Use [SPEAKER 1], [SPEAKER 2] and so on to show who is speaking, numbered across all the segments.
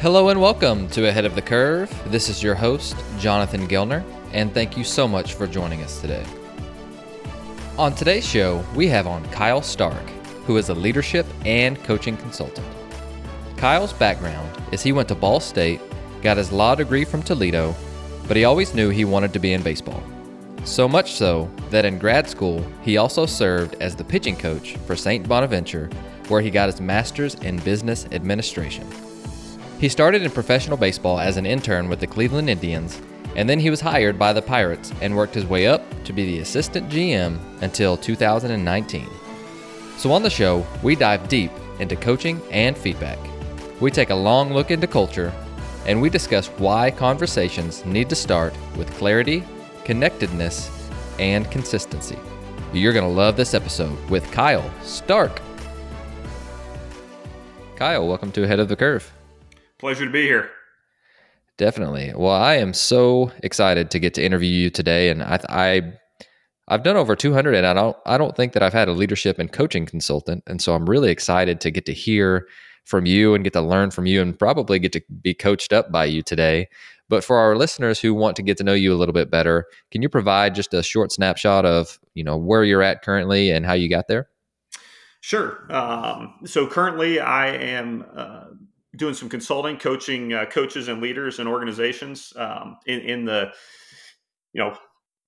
[SPEAKER 1] Hello and welcome to Ahead of the Curve. This is your host, Jonathan Gilner, and thank you so much for joining us today. On today's show, we have on Kyle Stark, who is a leadership and coaching consultant. Kyle's background is he went to Ball State, got his law degree from Toledo, but he always knew he wanted to be in baseball. So much so that in grad school, he also served as the pitching coach for St. Bonaventure, where he got his master's in business administration. He started in professional baseball as an intern with the Cleveland Indians, and then he was hired by the Pirates and worked his way up to be the assistant GM until 2019. So, on the show, we dive deep into coaching and feedback. We take a long look into culture, and we discuss why conversations need to start with clarity, connectedness, and consistency. You're going to love this episode with Kyle Stark. Kyle, welcome to Ahead of the Curve.
[SPEAKER 2] Pleasure to be here.
[SPEAKER 1] Definitely. Well, I am so excited to get to interview you today, and I, I I've done over 200, and I don't I don't think that I've had a leadership and coaching consultant, and so I'm really excited to get to hear from you and get to learn from you, and probably get to be coached up by you today. But for our listeners who want to get to know you a little bit better, can you provide just a short snapshot of you know where you're at currently and how you got there?
[SPEAKER 2] Sure. Um, so currently, I am. Uh, doing some consulting, coaching uh, coaches and leaders and organizations um, in, in, the you know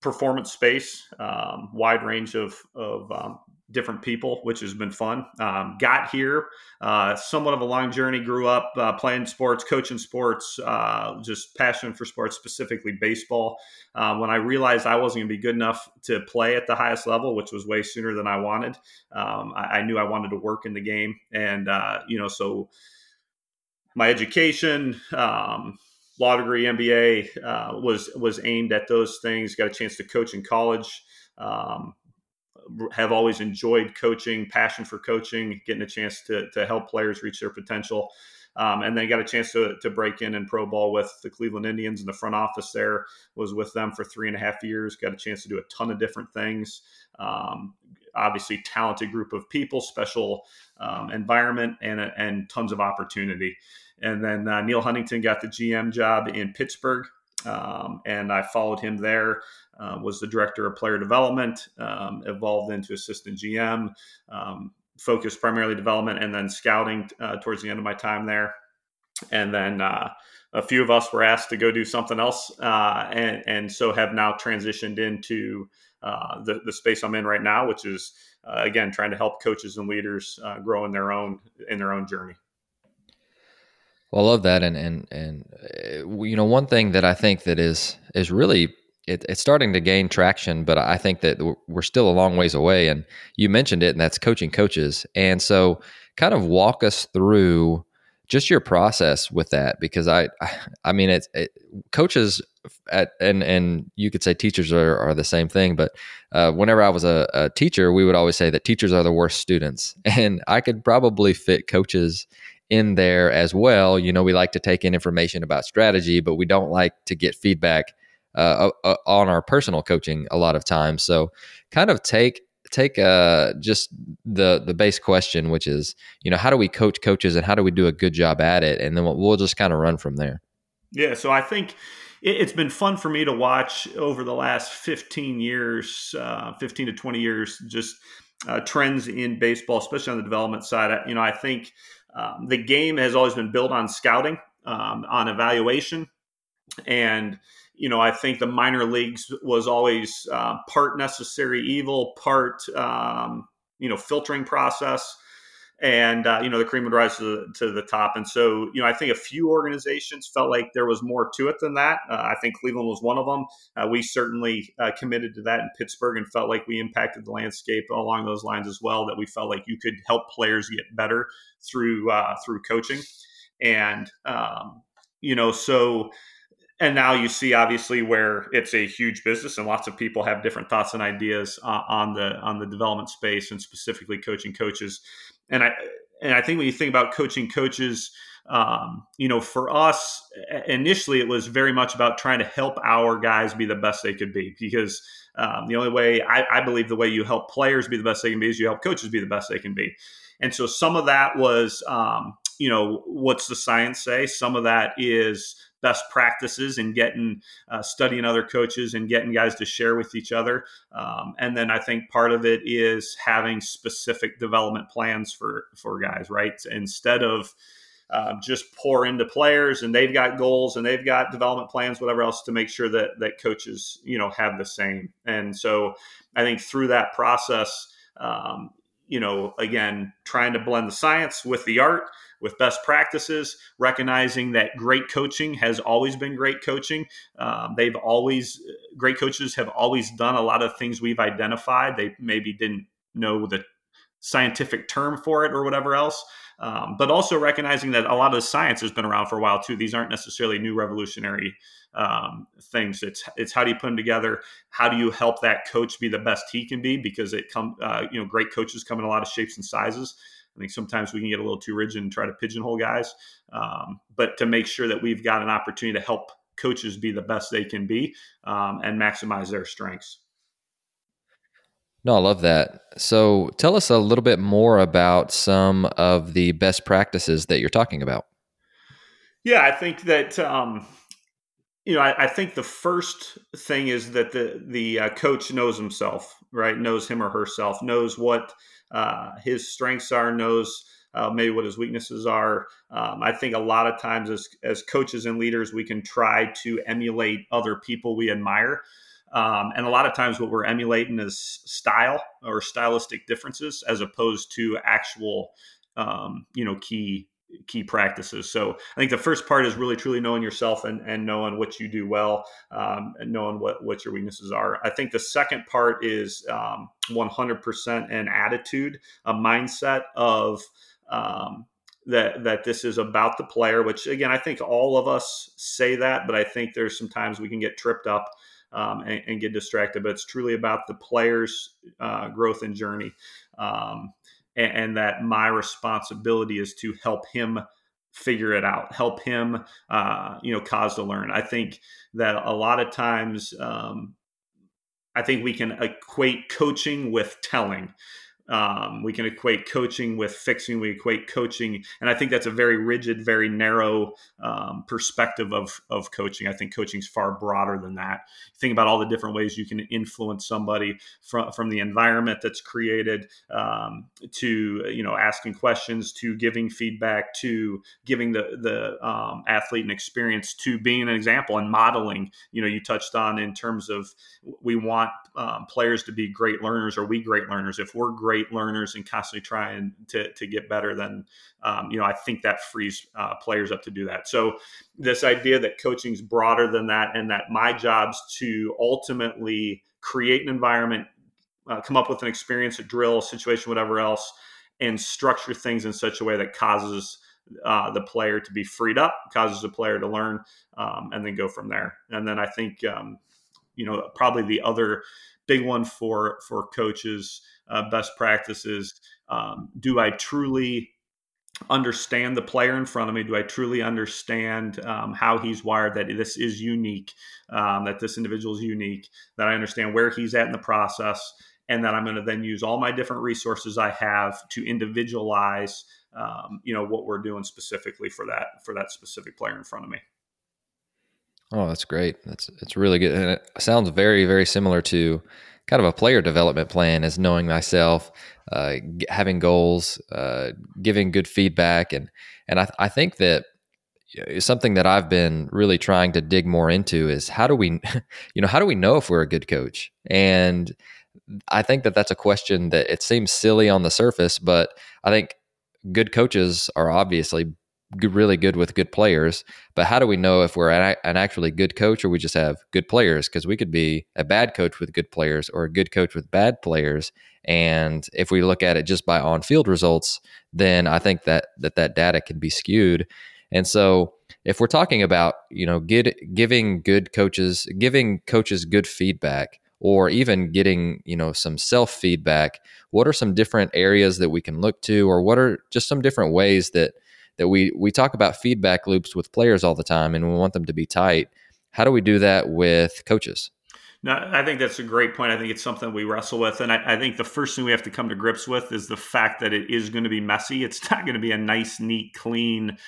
[SPEAKER 2] performance space, um, wide range of of um, different people, which has been fun. Um, got here, uh, somewhat of a long journey. Grew up uh, playing sports, coaching sports, uh, just passion for sports, specifically baseball. Uh, when I realized I wasn't going to be good enough to play at the highest level, which was way sooner than I wanted, um, I, I, knew I wanted to work in the game, and uh, you know so my education, um, law degree, MBA uh, was was aimed at those things. Got a chance to coach in college. Um, have always enjoyed coaching, passion for coaching, getting a chance to to help players reach their potential. Um, and then got a chance to, to break in in pro ball with the Cleveland Indians in the front office there. Was with them for three and a half years. Got a chance to do a ton of different things. Um, obviously, talented group of people, special um, environment, and and tons of opportunity. And then uh, Neal Huntington got the GM job in Pittsburgh, um, and I followed him there. Uh, was the director of player development, um, evolved into assistant GM, um, focused primarily development, and then scouting uh, towards the end of my time there. And then uh, a few of us were asked to go do something else, uh, and and so have now transitioned into uh, the the space I'm in right now, which is again trying to help coaches and leaders grow in their own in their own journey.
[SPEAKER 1] Well, I love that, and and and uh, you know, one thing that I think that is is really it, it's starting to gain traction, but I think that we're still a long ways away. And you mentioned it, and that's coaching coaches. And so, kind of walk us through just your process with that, because I, I mean, it's it, coaches at and and you could say teachers are, are the same thing, but uh, whenever I was a, a teacher, we would always say that teachers are the worst students, and I could probably fit coaches in there as well. You know, we like to take in information about strategy, but we don't like to get feedback uh, uh, on our personal coaching a lot of times. So, kind of take take uh, just the the base question, which is, you know, how do we coach coaches and how do we do a good job at it, and then we'll, we'll just kind of run from there.
[SPEAKER 2] Yeah. So I think it's been fun for me to watch over the last 15 years, uh, 15 to 20 years, just uh, trends in baseball, especially on the development side. You know, I think um, the game has always been built on scouting, um, on evaluation, and you know I think the minor leagues was always uh, part necessary evil, part um, you know filtering process and uh, you know the cream would rise to the, to the top. And so you know I think a few organizations felt like there was more to it than that. Uh, I think Cleveland was one of them. Uh, we certainly uh, committed to that in Pittsburgh and felt like we impacted the landscape along those lines as well. That we felt like you could help players get better through uh, through coaching, and um, you know so and now you see obviously where it's a huge business and lots of people have different thoughts and ideas uh, on the on the development space and specifically coaching coaches and I and I think when you think about coaching coaches, um, you know, for us initially it was very much about trying to help our guys be the best they could be because um, the only way I, I, believe the way you help players be the best they can be is you help coaches be the best they can be. And so some of that was um, you know, what's the science say? Some of that is best practices and getting uh, studying other coaches and getting guys to share with each other. Um, and then I think part of it is having specific development plans for for guys, right? Instead of uh, just pour into players and they've got goals and they've got development plans, whatever else, to make sure that that coaches you know have the same. And so I think through that process. Um, you know, again, trying to blend the science with the art, with best practices, recognizing that great coaching has always been great coaching. Um, they've always, great coaches have always done a lot of things we've identified. They maybe didn't know the scientific term for it or whatever else. Um, but also recognizing that a lot of the science has been around for a while too. These aren't necessarily new revolutionary um, things. It's it's how do you put them together? How do you help that coach be the best he can be? Because it come uh, you know great coaches come in a lot of shapes and sizes. I think sometimes we can get a little too rigid and try to pigeonhole guys. Um, but to make sure that we've got an opportunity to help coaches be the best they can be um, and maximize their strengths.
[SPEAKER 1] No, I love that. So tell us a little bit more about some of the best practices that you're talking about.
[SPEAKER 2] Yeah, I think that um, you know, I, I, think the first thing is that the the uh, coach knows himself, right? Knows him or herself, knows what uh, his strengths are, knows uh, maybe what his weaknesses are. Um, I think a lot of times as as coaches and leaders, we can try to emulate other people we admire. Um, and a lot of times, what we're emulating is style or stylistic differences, as opposed to actual, um, you know, key key practices. So I think the first part is really truly knowing yourself and, and knowing what you do well um, and knowing what, what your weaknesses are. I think the second part is um, 100% an attitude, a mindset of um, that that this is about the player. Which again, I think all of us say that, but I think there's sometimes we can get tripped up. Um, and, and, get distracted, but it's truly about the player's uh, growth and journey. Um, and, and that my responsibility is to help him figure it out, help him, uh, you know, cause to learn. I think that a lot of times, um, I think we can equate coaching with telling. Um, we can equate coaching with fixing. We equate coaching, and I think that's a very rigid, very narrow um, perspective of of coaching. I think coaching is far broader than that. Think about all the different ways you can influence somebody from from the environment that's created um, to you know asking questions, to giving feedback, to giving the the um, athlete an experience, to being an example and modeling. You know, you touched on in terms of we want um, players to be great learners. Are we great learners? If we're great great learners and constantly trying to, to get better, then um, you know I think that frees uh, players up to do that. So this idea that coaching is broader than that, and that my job's to ultimately create an environment, uh, come up with an experience, a drill, situation, whatever else, and structure things in such a way that causes uh, the player to be freed up, causes the player to learn, um, and then go from there. And then I think, um, you know, probably the other big one for for coaches uh, best practices. Um, do I truly understand the player in front of me? Do I truly understand um, how he's wired? That this is unique, um, that this individual is unique, that I understand where he's at in the process, and that I'm going to then use all my different resources I have to individualize, um, you know, what we're doing specifically for that for that specific player in front of me.
[SPEAKER 1] Oh, that's great. That's it's really good, and it sounds very very similar to kind of a player development plan is knowing myself, uh, having goals, uh, giving good feedback, and and I, I think that something that I've been really trying to dig more into is how do we, you know, how do we know if we're a good coach? And I think that that's a question that it seems silly on the surface, but I think good coaches are obviously really good with good players. But how do we know if we're an, an actually good coach or we just have good players? Because we could be a bad coach with good players or a good coach with bad players. And if we look at it just by on field results, then I think that, that that data can be skewed. And so if we're talking about, you know, get, giving good coaches, giving coaches good feedback, or even getting you know some self feedback what are some different areas that we can look to or what are just some different ways that that we we talk about feedback loops with players all the time and we want them to be tight. How do we do that with coaches?
[SPEAKER 2] No, I think that's a great point. I think it's something we wrestle with. And I, I, think the first thing we have to come to grips with is the fact that it is going to be messy. It's not going to be a nice, neat, clean,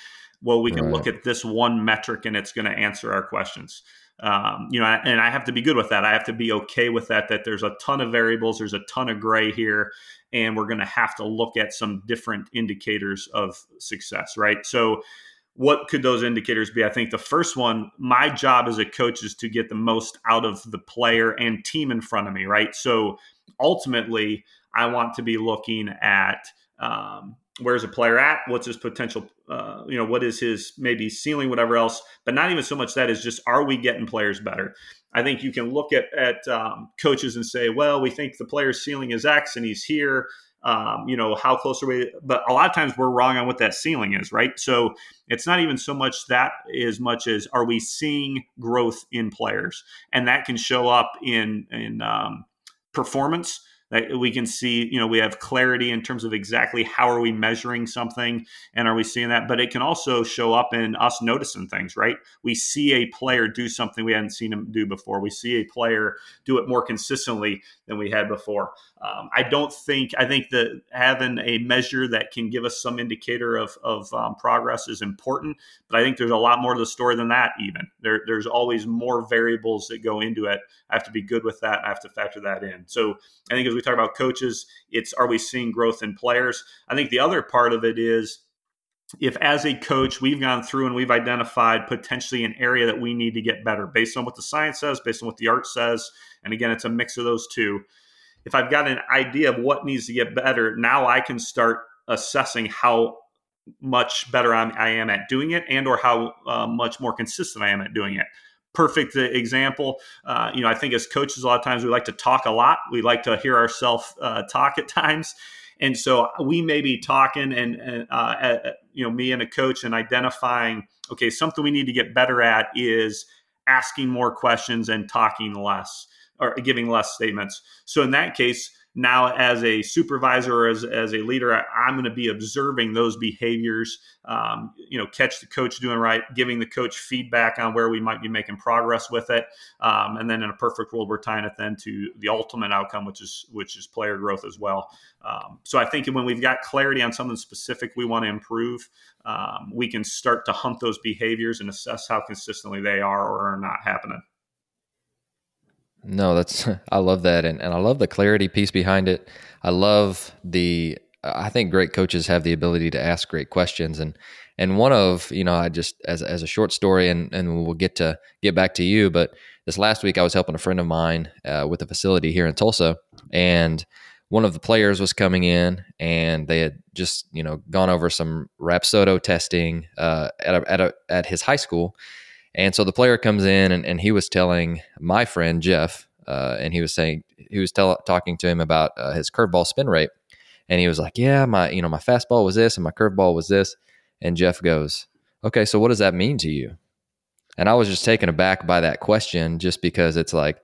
[SPEAKER 2] well, we can right. look at this one metric and it's going to answer our questions. Um, you know, and I have to be good with that. I have to be okay with that, that there's a ton of variables, there's a ton of gray here, and we're going to have to look at some different indicators of success, right? So, what could those indicators be? I think the first one, my job as a coach is to get the most out of the player and team in front of me, right? So ultimately, I want to be looking at um, where's a player at, what's his potential, uh, you know, what is his maybe ceiling, whatever else, but not even so much that is just are we getting players better? I think you can look at at um, coaches and say, well, we think the player's ceiling is X and he's here um, you know, how close are we? But a lot of times we're wrong on what that ceiling is, right? So it's not even so much that as much as are we seeing growth in players, and that can show up in in um, performance we can see you know we have clarity in terms of exactly how are we measuring something and are we seeing that but it can also show up in us noticing things right? We see a player do something we hadn't seen him do before. We see a player do it more consistently than we had before. Um, i don't think i think that having a measure that can give us some indicator of, of um, progress is important but i think there's a lot more to the story than that even. There, there's always more variables that go into it. I have to be good with that. I have to factor that in. So i think as we talk about coaches, it's are we seeing growth in players? I think the other part of it is if as a coach we've gone through and we've identified potentially an area that we need to get better based on what the science says, based on what the art says, and again, it's a mix of those two. If I've got an idea of what needs to get better, now I can start assessing how much better I'm, I am at doing it and or how uh, much more consistent I am at doing it perfect example. Uh, you know, I think as coaches, a lot of times we like to talk a lot. We like to hear ourselves uh, talk at times. And so we may be talking and, and uh, you know, me and a coach and identifying, okay, something we need to get better at is asking more questions and talking less or giving less statements. So in that case, now as a supervisor or as, as a leader I, am going to be observing those behaviors um, you know catch the coach doing right giving the coach feedback on where we might be making progress with it um, and then in a perfect world we're tying it then to the ultimate outcome which is which is player growth as well. Um, so i think when we've got clarity on something specific we want to improve um, we can start to hunt those behaviors and assess how consistently they are or are not happening
[SPEAKER 1] no, that's I love that, and and I love the clarity piece behind it. I love the. I think great coaches have the ability to ask great questions, and and one of you know I just as as a short story, and and we'll get to get back to you, but this last week I was helping a friend of mine uh, with a facility here in Tulsa, and one of the players was coming in, and they had just you know gone over some Rapsodo testing uh, at a, at a, at his high school and so the player comes in and, and he was telling my friend Jeff, uh, and he was saying he was tell, talking to him about uh, his curveball spin rate, and he was like, "Yeah, my you know my fastball was this and my curveball was this," and Jeff goes, "Okay, so what does that mean to you?" And I was just taken aback by that question, just because it's like,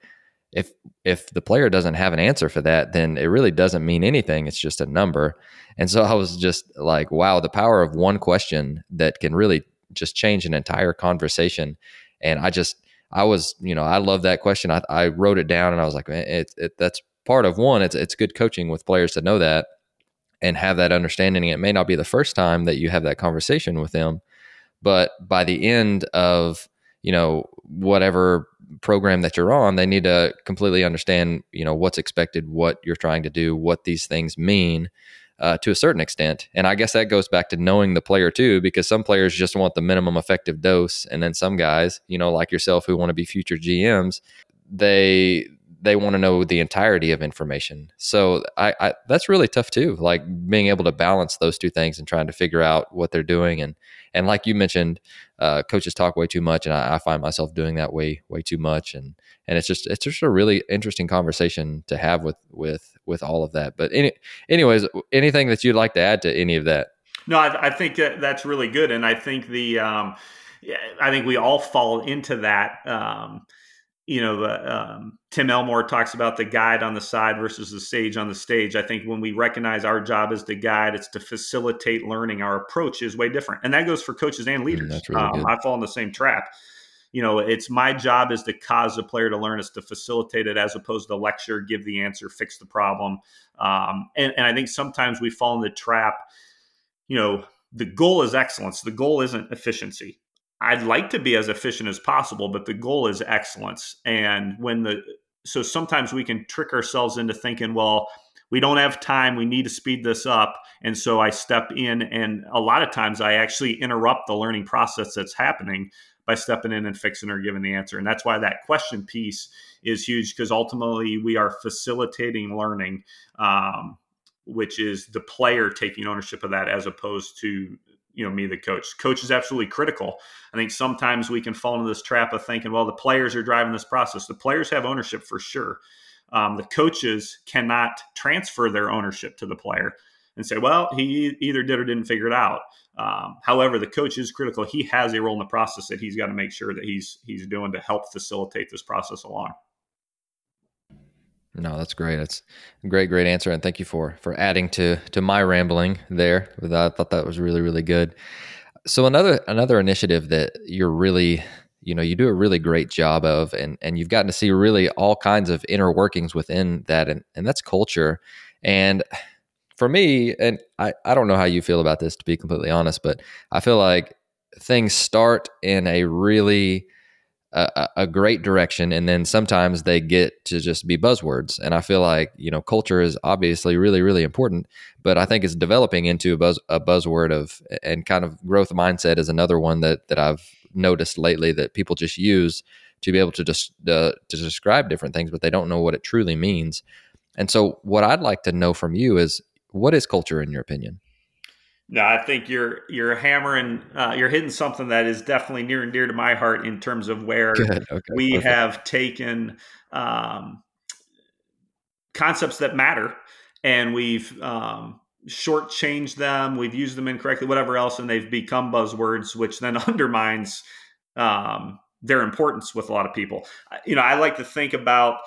[SPEAKER 1] if if the player doesn't have an answer for that, then it really doesn't mean anything. It's just a number. And so I was just like, wow, the power of one question that can really just change an entire conversation. And I just, I was, you know, I love that question. I, I wrote it down and I was like, it, it, that's part of one. It's, it's good coaching with players to know that and have that understanding. It may not be the first time that you have that conversation with them, but by the end of, you know, whatever program that you're on, they need to completely understand, you know, what's expected, what you're trying to do, what these things mean, uh, to a certain extent. And I guess that goes back to knowing the player too, because some players just want the minimum effective dose, and then some guys, you know, like yourself, who want to be future GMs, they they want to know the entirety of information. So I, I, that's really tough too. Like being able to balance those two things and trying to figure out what they're doing. And and like you mentioned, uh, coaches talk way too much, and I, I, find myself doing that way way too much. And and it's just it's just a really interesting conversation to have with with with all of that. But any, anyways, anything that you'd like to add to any of that?
[SPEAKER 2] No, I, I think that that's really good, and I think the um, I think we all fall into that. Um, you know, the, um, Tim Elmore talks about the guide on the side versus the sage on the stage. I think when we recognize our job as the guide, it's to facilitate learning. Our approach is way different, and that goes for coaches and mm, leaders. Mm, really um, I fall in the same trap. you know, it's my job is to cause the player to learn, is to facilitate it as opposed to lecture, give the answer, fix the problem. Um, and, and I think sometimes we fall in the trap, you know, the goal is excellence. The goal isn't efficiency. I'd like to be as efficient as possible, but the goal is excellence. And when the so sometimes we can trick ourselves into thinking, well, we don't have time. We need to speed this up. And so I step in, and a lot of times I actually interrupt the learning process that's happening by stepping in and fixing or giving the answer. And that's why that question piece is huge because ultimately we are facilitating learning, um, which is the player taking ownership of that as opposed to you know me the coach coach is absolutely critical i think sometimes we can fall into this trap of thinking well the players are driving this process the players have ownership for sure um, the coaches cannot transfer their ownership to the player and say, well, he either did or didn't figure it out. Um, however, the coach is critical. He has a role in the process that he's got to make sure that he's he's doing to help facilitate this process along.
[SPEAKER 1] No, that's great. That's a great, great answer, and thank you for for adding to to my rambling there. I thought that was really, really good. So another another initiative that you're really you know you do a really great job of and and you've gotten to see really all kinds of inner workings within that and and that's culture and for me and I I don't know how you feel about this to be completely honest but I feel like things start in a really a, a great direction and then sometimes they get to just be buzzwords and i feel like you know culture is obviously really really important but i think it's developing into a buzz a buzzword of and kind of growth mindset is another one that that i've noticed lately that people just use to be able to just uh, to describe different things, but they don't know what it truly means. And so, what I'd like to know from you is, what is culture in your opinion?
[SPEAKER 2] No, I think you're you're hammering, uh, you're hitting something that is definitely near and dear to my heart in terms of where okay, we perfect. have taken um, concepts that matter and we've um, shortchanged them, we've used them incorrectly, whatever else, and they've become buzzwords, which then undermines um, their importance with a lot of people. You know, I like to think about,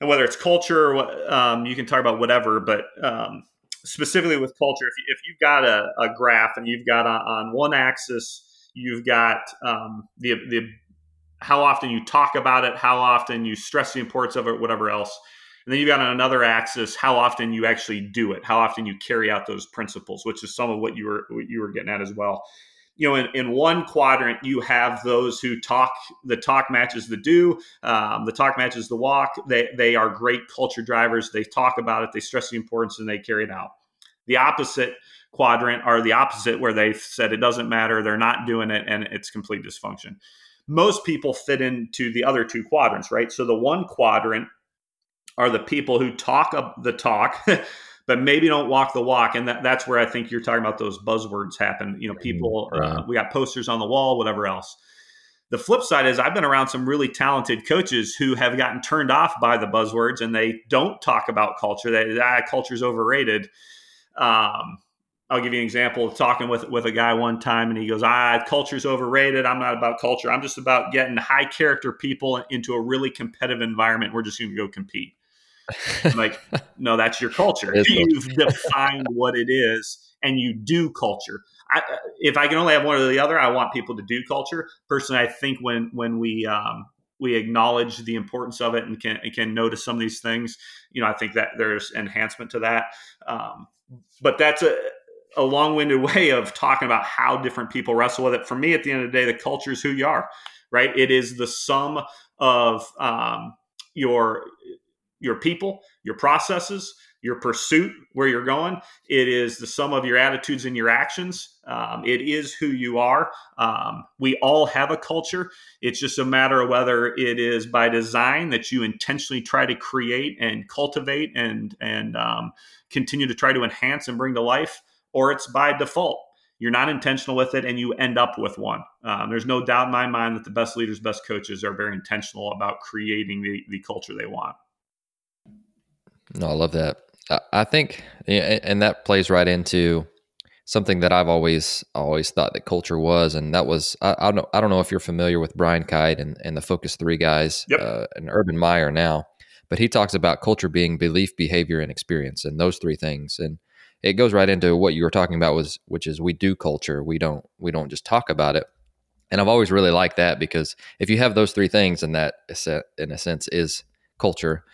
[SPEAKER 2] and whether it's culture, or, um, you can talk about whatever, but um, specifically with culture, if, you, if you've got a, a, graph and you've got a, on one axis, you've got um, the the how often you talk about it, how often you stress the importance of it, whatever else and then you've got on another axis how often you actually do it, how often you carry out those principles, which is some of what you were what you were getting at as well. You know, in, in one quadrant, you have those who talk. The talk matches the do. Um, the talk matches the walk. They they are great culture drivers. They talk about it. They stress the importance, and they carry it out. The opposite quadrant are the opposite, where they said it doesn't matter. They're not doing it, and it's complete dysfunction. Most people fit into the other two quadrants, right? So the one quadrant are the people who talk up the talk, but maybe don't walk the walk. And that, that's where I think you're talking about those buzzwords happen. You know, mm-hmm. people, uh, we got posters on the wall, whatever else. The flip side is I've been around some really talented coaches who have gotten turned off by the buzzwords and they don't talk about culture. That ah, culture's overrated. Um, I'll give you an example of talking with with a guy one time, and he goes, "Ah, culture's overrated. I'm not about culture. I'm just about getting high character people into a really competitive environment. We're just going to go compete." like, no, that's your culture. You've defined what it is, and you do culture. I, if I can only have one or the other, I want people to do culture. Personally, I think when when we um, we acknowledge the importance of it and can can notice some of these things, you know, I think that there's enhancement to that. Um, but that's a a long-winded way of talking about how different people wrestle with it. For me, at the end of the day, the culture is who you are, right? It is the sum of um, your your people, your processes, your pursuit, where you're going. It is the sum of your attitudes and your actions. Um, it is who you are. Um, we all have a culture. It's just a matter of whether it is by design that you intentionally try to create and cultivate and and um, continue to try to enhance and bring to life, or it's by default. You're not intentional with it, and you end up with one. Um, there's no doubt in my mind that the best leaders, best coaches are very intentional about creating the, the culture they want.
[SPEAKER 1] No, I love that. I think, and that plays right into something that I've always always thought that culture was, and that was I, I don't know I don't know if you're familiar with Brian Kight and, and the Focus Three guys yep. uh, and Urban Meyer now, but he talks about culture being belief, behavior, and experience, and those three things, and it goes right into what you were talking about was which is we do culture, we don't we don't just talk about it. And I've always really liked that because if you have those three things, and that in a sense is culture,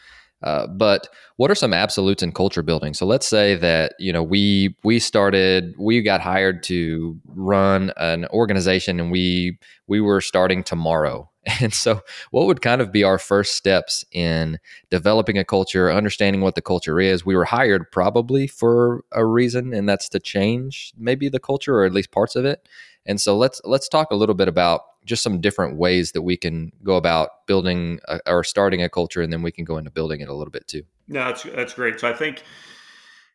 [SPEAKER 1] uh, but what are some absolutes in culture building? So let's say that you know we we started we got hired to run an organization and we we were starting tomorrow. And so what would kind of be our first steps in developing a culture, understanding what the culture is? We were hired probably for a reason and that's to change maybe the culture or at least parts of it. And so let's let's talk a little bit about just some different ways that we can go about building a, or starting a culture, and then we can go into building it a little bit too.
[SPEAKER 2] No, that's that's great. So I think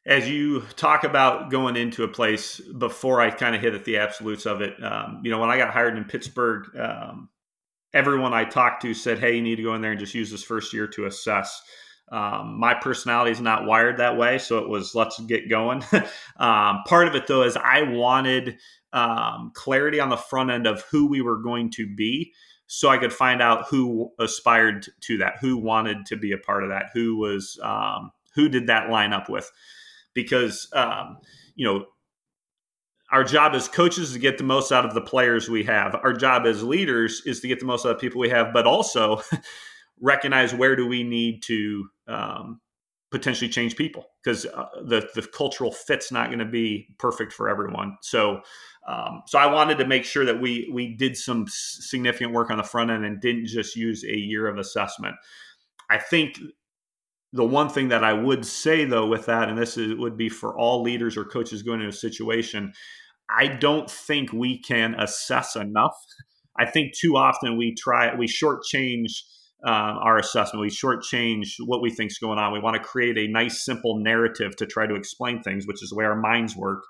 [SPEAKER 2] as you talk about going into a place before I kind of hit at the absolutes of it, um, you know, when I got hired in Pittsburgh, um, everyone I talked to said, "Hey, you need to go in there and just use this first year to assess." Um, my personality is not wired that way, so it was let's get going. um, part of it though is I wanted um, clarity on the front end of who we were going to be so I could find out who aspired to that, who wanted to be a part of that, who was um, who did that line up with, because um, you know our job as coaches is to get the most out of the players we have. Our job as leaders is to get the most out of people we have, but also recognize where do we need to um, potentially change people because uh, the the cultural fit's not going to be perfect for everyone. So um, so I wanted to make sure that we we did some significant work on the front end and didn't just use a year of assessment. I think the one thing that I would say though with that, and this is, would be for all leaders or coaches going into a situation, I don't think we can assess enough. I think too often we try we shortchange um, our assessment. We shortchange what we think is going on. We want to create a nice, simple narrative to try to explain things, which is the way our minds work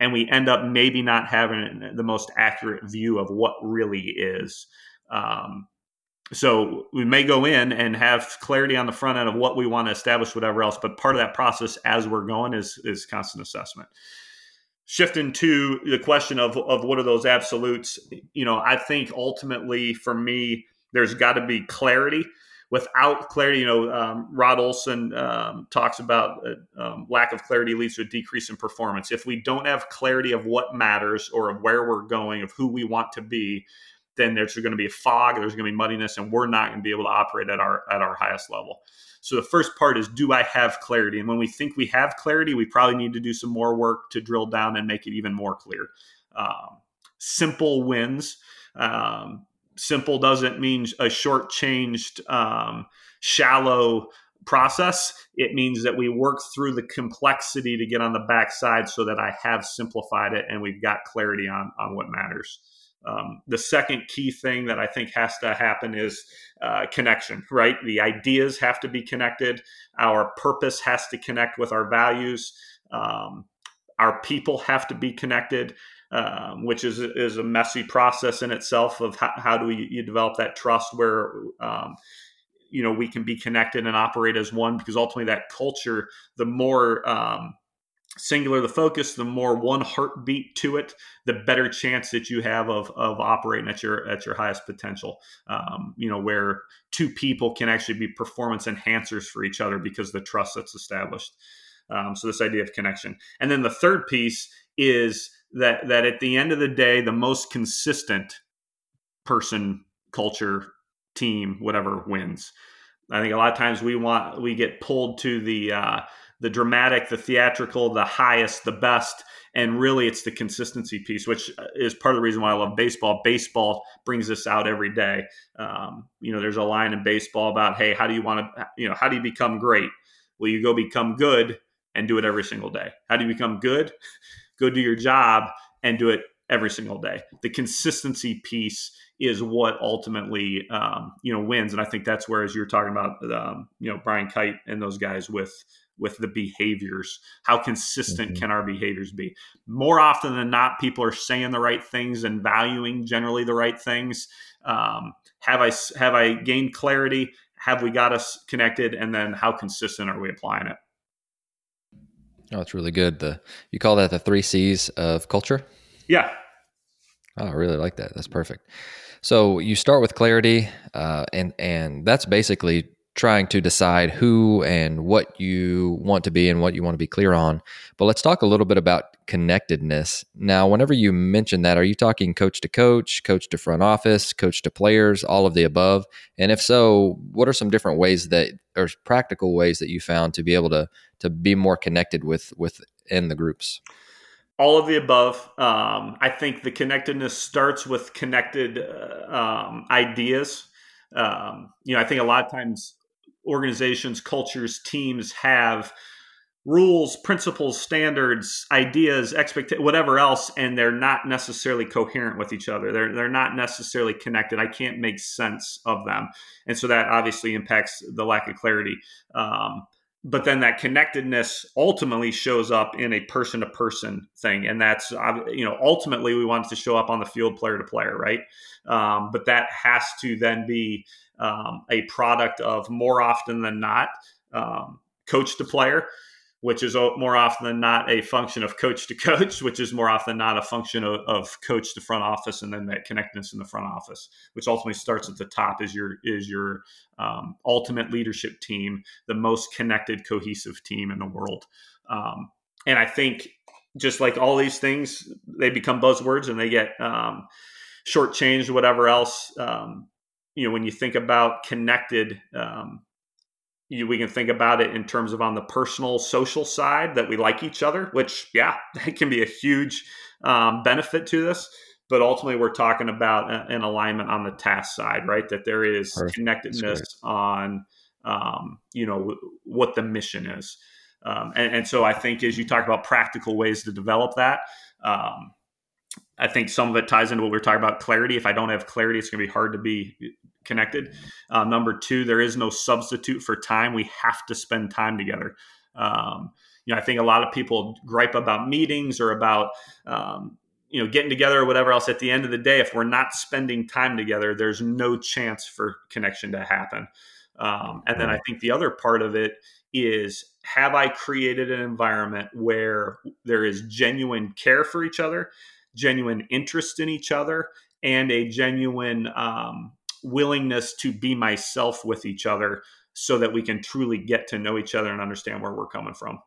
[SPEAKER 2] and we end up maybe not having the most accurate view of what really is. Um, so we may go in and have clarity on the front end of what we want to establish, whatever else. But part of that process as we're going is is constant assessment. Shifting to the question of of what are those absolutes, you know, I think ultimately for me, there's got to be clarity without clarity, you know, um, Rod Olson um, talks about uh, um, lack of clarity leads to a decrease in performance. If we don't have clarity of what matters or of where we're going, of who we want to be, then there's going to be a fog, there's going to be muddiness, and we're not going to be able to operate at our at our highest level. So the first part is, do I have clarity? And when we think we have clarity, we probably need to do some more work to drill down and make it even more clear. Um, simple wins. Um, simple doesn't mean a short changed, um, shallow process. It means that we work through the complexity to get on the backside so that I have simplified it and we've got clarity on, on what matters. Um, the second key thing that I think has to happen is uh, connection, right? The ideas have to be connected. Our purpose has to connect with our values. Um, our people have to be connected um, which is is a messy process in itself of how, how do we you develop that trust where um, you know we can be connected and operate as one because ultimately that culture the more um, singular the focus the more one heartbeat to it the better chance that you have of, of operating at your at your highest potential. Um, you know where two people can actually be performance enhancers for each other because the trust that's established um, so this idea of connection and then the third piece is that that at the end of the day, the most consistent person, culture, team, whatever wins. I think a lot of times we want we get pulled to the uh, the dramatic, the theatrical, the highest, the best, and really it's the consistency piece, which is part of the reason why I love baseball. Baseball brings this out every day. Um, you know, there's a line in baseball about, hey, how do you want to, you know, how do you become great? Well, you go become good and do it every single day. How do you become good? go do your job and do it every single day. The consistency piece is what ultimately um, you know wins, and I think that's where, as you're talking about, um, you know Brian Kight and those guys with with the behaviors. How consistent mm-hmm. can our behaviors be? More often than not, people are saying the right things and valuing generally the right things. Um, have I have I gained clarity? Have we got us connected? And then how consistent are we applying it?
[SPEAKER 1] Oh, it's really good. The you call that the three C's of culture?
[SPEAKER 2] Yeah.
[SPEAKER 1] Oh, I really like that. That's perfect. So you start with clarity, uh, and and that's basically trying to decide who and what you want to be and what you want to be clear on. But let's talk a little bit about connectedness. Now, whenever you mention that, are you talking coach to coach, coach to front office, coach to players, all of the above? And if so, what are some different ways that or practical ways that you found to be able to to be more connected with within the groups?
[SPEAKER 2] all of the above. Um, I think the connectedness starts with connected uh, um, ideas. Um, you know, I think a lot of times organizations, cultures, teams have rules, principles, standards, ideas, expect whatever else, and they're not necessarily coherent with each other. They're they're not necessarily connected. I can't make sense of them, and so that obviously impacts the lack of clarity. Um, but then that connectedness ultimately shows up in a person to person thing and that's you know ultimately we want it to show up on the field player to player right um, but that has to then be um, a product of more often than not um, coach to player which is more often than not a function of coach to coach, which is more often than not a function of, of, coach to front office, and then that connectedness in the front office, which ultimately starts at the top, is your is your um, ultimate leadership team, the most connected, cohesive team in the world. Um, and I think just like all these things, they become buzzwords and they get um, shortchanged, whatever else. Um, you know, when you think about connected, um, you, we can think about it in terms of on the personal social side that we like each other which yeah that can be a huge um, benefit to this. But ultimately we're talking about an alignment on the task side right? That there is Perfect. connectedness on um, you know what the mission is. Um, and, and, so i think as you talk about practical ways to develop that um, I think some of it ties into what we are talking about clarity. If I don't have clarity, it's going to be hard to be connected. Uh, number two, there is no substitute for time. We have to spend time together. Um, you know, I think a lot of people gripe about meetings or about um, you know getting together or whatever else. At the end of the day, if we're not spending time together, there's no chance for connection to happen. Um, and then I think the other part of it is have I created an environment where there is genuine care for each other, genuine interest in each other, and a genuine um, willingness to be myself with each other so that we can truly get to know each other and understand where we're coming from.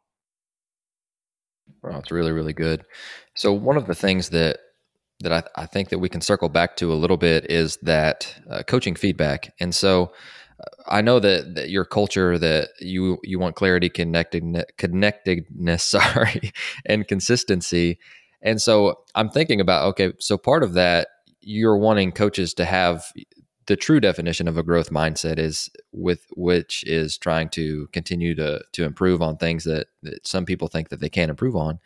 [SPEAKER 1] Well, it's really, really good. So one of the things that that I, I think that we can circle back to a little bit is that uh, coaching feedback. And so uh, I know that, that your culture that you you want clarity, connected connectedness, sorry, and consistency. And so I'm thinking about okay, so part of that you're wanting coaches to have the true definition of a growth mindset is with which is trying to continue to to improve on things that, that some people think that they can't improve on.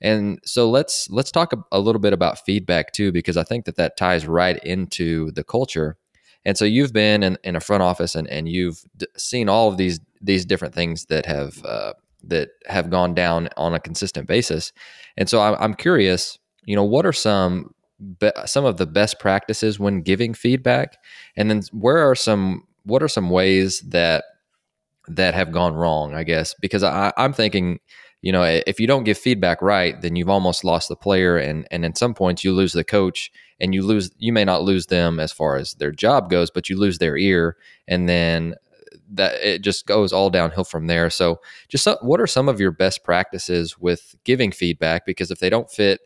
[SPEAKER 1] And so let's let's talk a, a, little bit about feedback too because i think that that ties right into the culture. And so you've been in, in a front office and, and you've d- seen all of these these different things that have uh, that have gone down on a consistent basis. And so I'm, I'm curious you know what are some some of the best practices when giving feedback? And then where are some what are some ways that that have gone wrong i guess? Because I, i'm thinking you know if you don't give feedback right then you've almost lost the player and and at some points you lose the coach and you lose you may not lose them as far as their job goes but you lose their ear and then that it just goes all downhill from there. So just what are some of your best practices with giving feedback? Because if they don't fit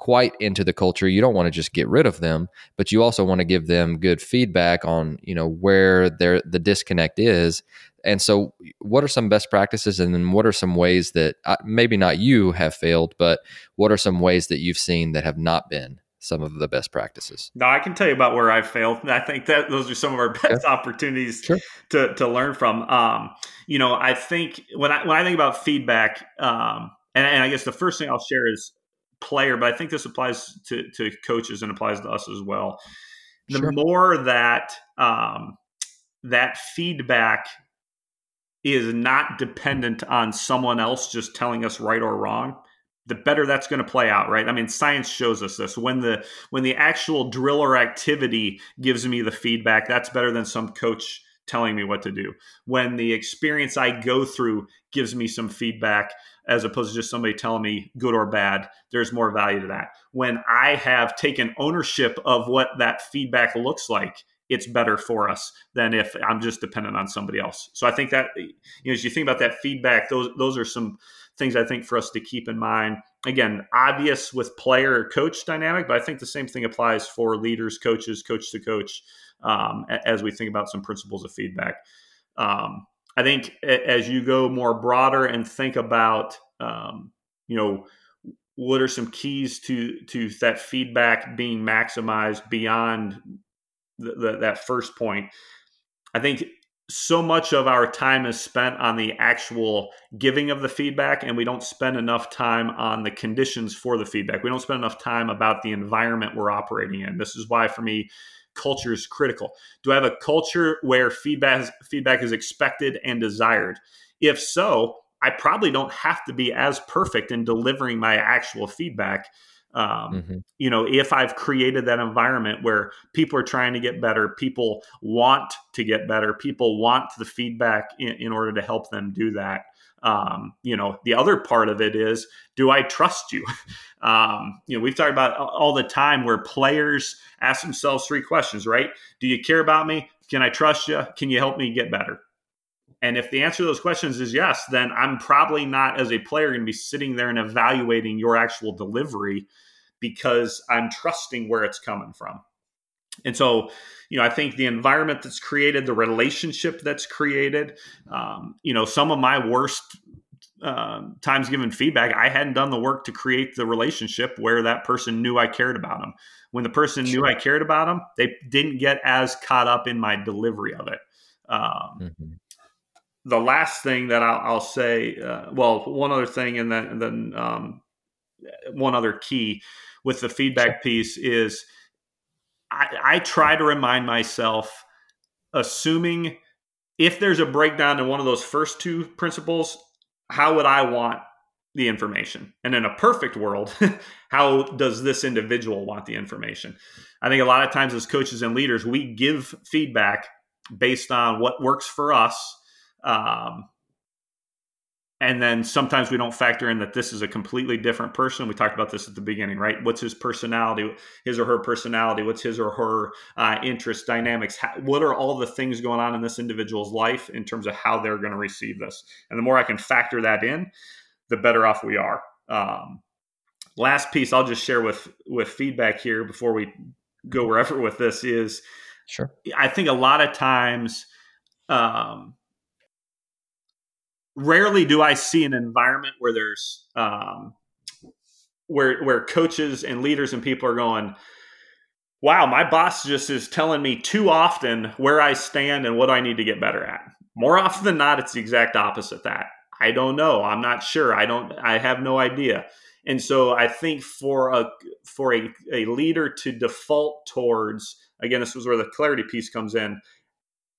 [SPEAKER 1] quite into the culture you don't want to just get rid of them but you also want to give them good feedback on you know where their the disconnect is. And so what are some best practices and then what are some ways that uh, maybe not you have failed but what are some ways that you've seen that have not been some of the best practices
[SPEAKER 2] no i can tell you about where i failed i think that those are some of our best opportunities sure. to, to learn from um, you know i think when i when i think about feedback um, and, and i guess the first thing i'll share is player, but I think this applies to, to coaches and applies to us as well. The sure. more that um, that feedback is not dependent on someone else just telling us right or wrong, the better that's going to play out right i mean science shows us this when the when the actual drill or activity gives me the feedback that's better than some coach telling me what to do when the experience i go through gives me some feedback as opposed to just somebody telling me good or bad. There's more value to that. When I have taken ownership of what that feedback looks like it's better for us than if I'm just dependent on somebody else. So I think that you know, as you think about that feedback, those those are some things I think for us to keep in mind. Again, obvious with player coach dynamic, but I think the same thing applies for leaders, coaches, coach to coach, um, as we think about some principles of feedback. Um, I think as you go more broader and think about, um, you know, what are some keys to to that feedback being maximized beyond that first point? I think so much of our time is spent on the actual giving of the feedback and we don't spend enough time on the conditions for the feedback. We don't spend enough time about the environment we're operating in. This is why for me culture is critical. Do i have a culture where feedback feedback is expected and desired? If so i probably don't have to be as perfect in delivering my actual feedback um, mm-hmm. You know, if I've created that environment where people are trying to get better, people want to get better, people want the feedback in, in order to help them do that. Um, you know, the other part of it is, do I trust you? um, you know, we've talked about all the time where players ask themselves three questions, right? Do you care about me? Can I trust you? Can you help me get better? And if the answer to those questions is yes, then I'm probably not, as a player, going to be sitting there and evaluating your actual delivery because I'm trusting where it's coming from. And so, you know, I think the environment that's created, the relationship that's created, um, you know, some of my worst uh, times given feedback, I hadn't done the work to create the relationship where that person knew I cared about them. When the person sure. knew I cared about them, they didn't get as caught up in my delivery of it. Um, mm-hmm the last thing that I'll, I'll say, uh, well, one other thing, and then, and then um, one other key with the feedback piece is I, I try to remind myself, assuming if there's a breakdown in one of those first two principles, how would I want the information? And in a perfect world, how does this individual want the information? I think a lot of times as coaches and leaders, we give feedback based on what works for us um, and then sometimes we don't factor in that this is a completely different person. We talked about this at the beginning, right? What's his personality, his or her personality? What's his or her uh, interest dynamics? How, what are all the things going on in this individual's life in terms of how they're going to receive this? And the more I can factor that in, the better off we are. Um, last piece I'll just share with with feedback here before we go wherever with this is,
[SPEAKER 1] sure.
[SPEAKER 2] I think a lot of times. Um, rarely do I see an environment where there's um, where where coaches and leaders and people are going, "Wow, my boss just is telling me too often where I stand and what I need to get better at." More often than not, it's the exact opposite. That I don't know. I'm not sure. I don't. I have no idea. And so I think for a for a, a leader to default towards again, this is where the clarity piece comes in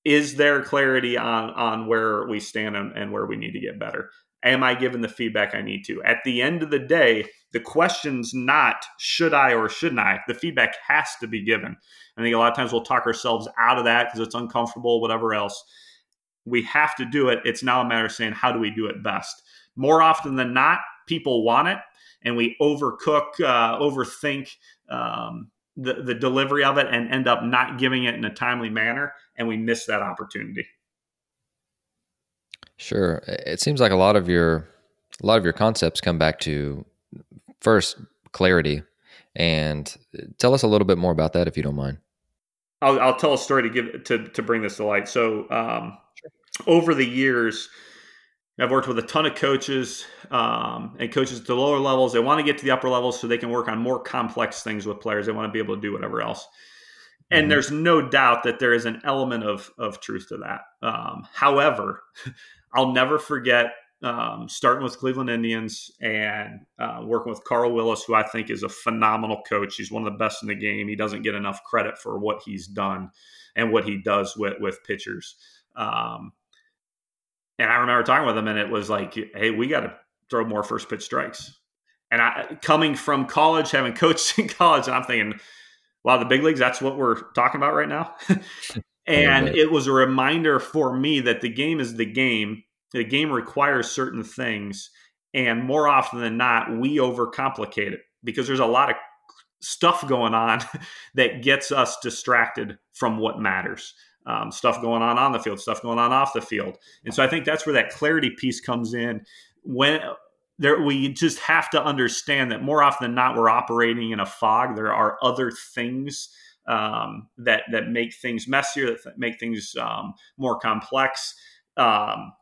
[SPEAKER 2] is there clarity on on where we stand and, and, where we need to get better? Am i given the feedback i need to? At the end of the day the question's not should i or shouldn't i? The feedback has to be given. I think a lot of times we'll talk ourselves out of that because it's uncomfortable whatever else. We have to do it. It's now a matter of saying how do we do it best? More often than not people want it and we overcook uh, overthink um, the, the delivery of it and end up not giving it in a timely manner and we miss that opportunity
[SPEAKER 1] sure it seems like a lot of your a lot of your concepts come back to first clarity and tell us a little bit more about that if you don't mind
[SPEAKER 2] i'll, I'll tell a story to give to, to bring this to light so um, sure. over the years I've worked with a ton of coaches um, and coaches at the lower levels. They want to get to the upper levels so they can work on more complex things with players. They want to be able to do whatever else. And mm-hmm. there's no doubt that there is an element of, of truth to that. Um, however, I'll never forget um, starting with Cleveland Indians and uh, working with Carl Willis, who I think is a phenomenal coach. He's one of the best in the game. He doesn't get enough credit for what he's done and what he does with, with pitchers. Um, and I remember talking with him, and it was like, hey, we got to throw more first pitch strikes. And I, coming from college, having coached in college, and I'm thinking, wow, the big leagues, that's what we're talking about right now. and it was a reminder for me that the game is the game. The game requires certain things. And more often than not, we overcomplicate it because there's a lot of stuff going on that gets us distracted from what matters. Um, stuff going on on the field, stuff going on off the field, and so I think that's where that clarity piece comes in. When there, we just have to understand that more often than not, we're operating in a fog. There are other things um, that that make things messier, that make things um, more complex. Um,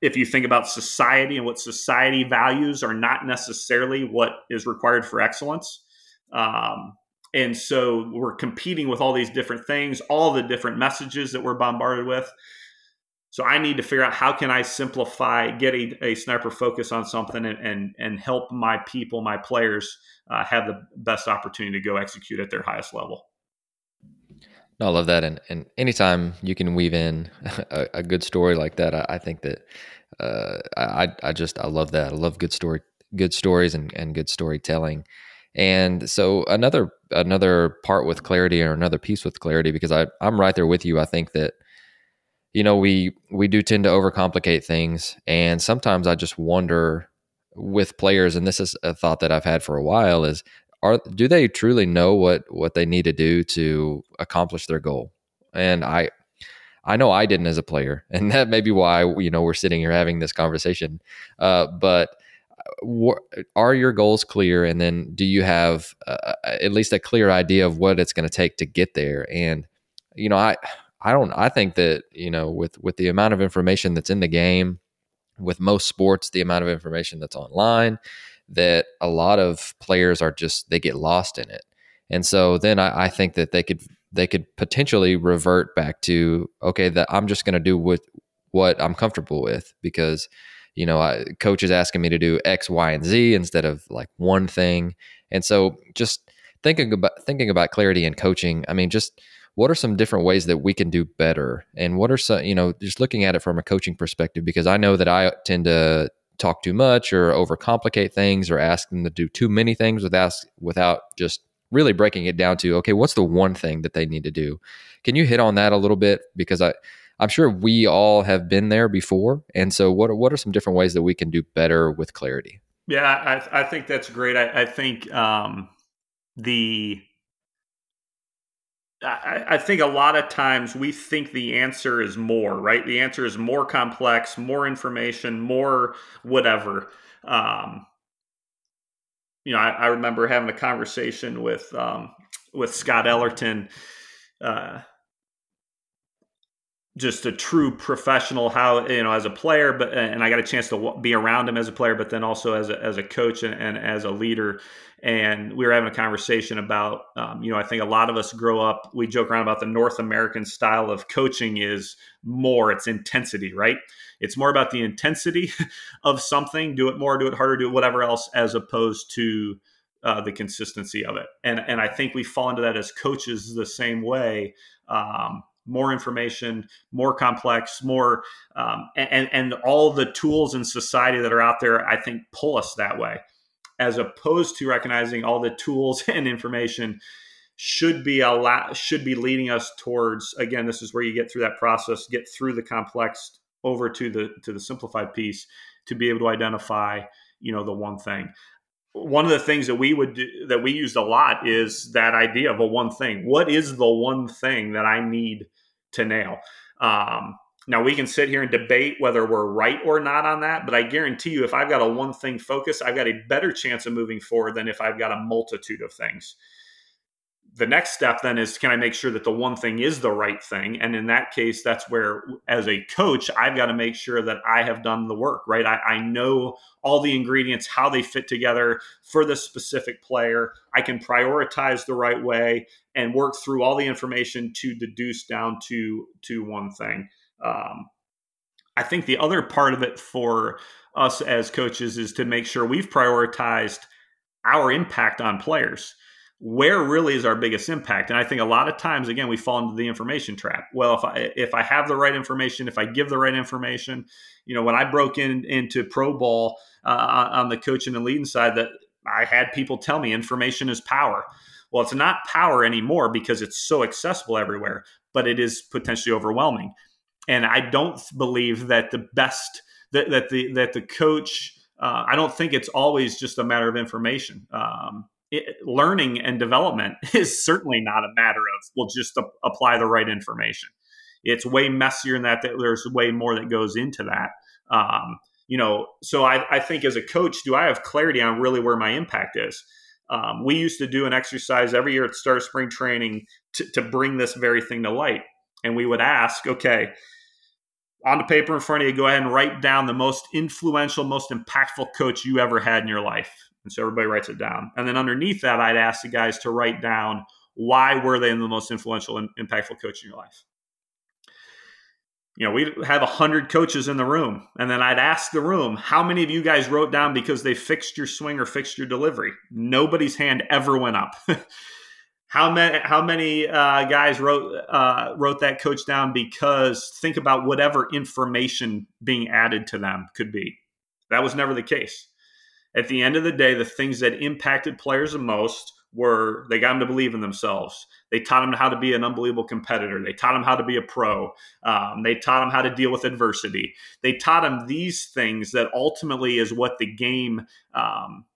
[SPEAKER 2] if you think about society and what society values are not necessarily what is required for excellence. Um, and so we're competing with all these different things, all the different messages that we're bombarded with. So I need to figure out how can I simplify, get a, a sniper focus on something, and and, and help my people, my players, uh, have the best opportunity to go execute at their highest level.
[SPEAKER 1] No, I love that, and and anytime you can weave in a, a good story like that, I, I think that uh, I I just I love that. I love good story, good stories, and and good storytelling. And so another another part with clarity, or another piece with clarity, because I I'm right there with you. I think that you know we we do tend to overcomplicate things, and sometimes I just wonder with players, and this is a thought that I've had for a while is are do they truly know what what they need to do to accomplish their goal? And I I know I didn't as a player, and that may be why you know we're sitting here having this conversation. Uh, but uh, are your goals clear? And then do you have uh, at least a clear idea of what it's going to take to get there? And you know, I I don't I think that you know with with the amount of information that's in the game, with most sports, the amount of information that's online, that a lot of players are just they get lost in it. And so then I, I think that they could they could potentially revert back to okay that I'm just going to do with what I'm comfortable with because you know I, coach is asking me to do X, Y, and Z instead of like one thing. And so just thinking about thinking about clarity and coaching. I mean, just what are some different ways that we can do better? And what are some you know just looking at it from a coaching perspective because i know that i tend to talk too much or overcomplicate things or ask them to do too many things without without just really breaking it down to okay what's the one thing that they need to do? Can you hit on that a little bit? Because i i'm sure we all have been there before. And so what are, what are some different ways that we can do better with clarity?
[SPEAKER 2] Yeah i, I think that's great. I, I think um, the I, I think a lot of times we think the answer is more, right? The answer is more complex, more information, more whatever. Um, you know, I, I, remember having a conversation with um, with Scott Ellerton, uh, just a true professional. How you know, as a player, but and I got a chance to be around him as a player, but then also as a, as a coach and, and as a leader and we were having a conversation about um, you know i think a lot of us grow up we joke around about the north american style of coaching is more it's intensity right it's more about the intensity of something do it more do it harder do it whatever else as opposed to uh, the consistency of it and and i think we fall into that as coaches the same way um, more information, more complex, more, um, and and all the tools in society that are out there, I think, pull us that way. As opposed to recognizing all the tools and information should be a lot should be leading us towards again this is where you get through that process get through the complex over to the to the simplified piece to be able to identify you know the one thing. One of the things that we would do that we used a lot is that idea of a one thing. What is the one thing that i need to nail um, now we can sit here and debate whether we're right or not on that, but I guarantee you, if I've got a one thing focus, I've got a better chance of moving forward than if I've got a multitude of things. The next step then is can I make sure that the one thing is the right thing? And in that case, that's where, as a coach, I've got to make sure that I have done the work, right? I, I know all the ingredients, how they fit together for the specific player. I can prioritize the right way and work through all the information to deduce down to to one thing. Um, I think the other part of it for us as coaches is to make sure we've prioritized our impact on players. Where really is our biggest impact? And I think a lot of times, again, we fall into the information trap. Well, if I if I have the right information, if I give the right information, you know, when I broke in into pro ball uh, on the coaching and leading side, that I had people tell me information is power. Well, it's not power anymore because it's so accessible everywhere, but it is potentially overwhelming and I don't believe that the best that, that the that the coach. Uh, I don't think it's always just a matter of information. Um, learning and development is certainly not a matter of well just a, apply the right information. It's way messier than that, that there's way more that goes into that. Um, you know so I, I think as a coach do i have clarity on really where my impact is? Um, we used to do an exercise every year at start of spring training to bring this very thing to light. And we would ask okay on the paper in front of you go ahead and write down the most influential most impactful coach you ever had in your life and so everybody writes it down. And then underneath that, I'd ask the guys to write down why were they the most influential and impactful coach in your life. You know, we have a hundred coaches in the room, and then I'd ask the room, how many of you guys wrote down because they fixed your swing or fixed your delivery? Nobody's hand ever went up. how many how many uh, guys wrote uh, wrote that coach down because think about whatever information being added to them could be. That was never the case at the end of the day, the things that impacted players the most were they got them to believe in themselves. They taught them how to be an unbelievable competitor. They taught them how to be a pro. Um, they taught them how to deal with adversity. They taught them these things that ultimately is what the game um,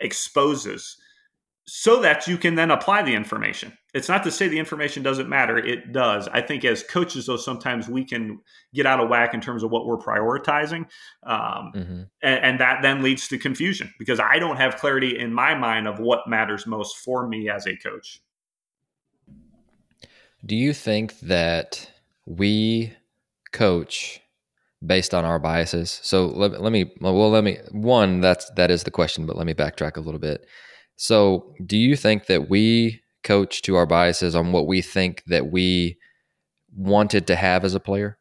[SPEAKER 2] exposes so that you can then apply the information. It's not to say the information doesn't matter, it does. I think as coaches, though, sometimes we can get out of whack in terms of what we're prioritizing. Um, mm-hmm. and, and, that then leads to confusion because I don't have clarity in my mind of what matters most for me as a coach.
[SPEAKER 1] Do you think that we coach based on our biases? So let, let me, well, let me, one, that's, that is the question, but let me backtrack a little bit so, do you think that we coach to our biases on what we think that we wanted to have as a player?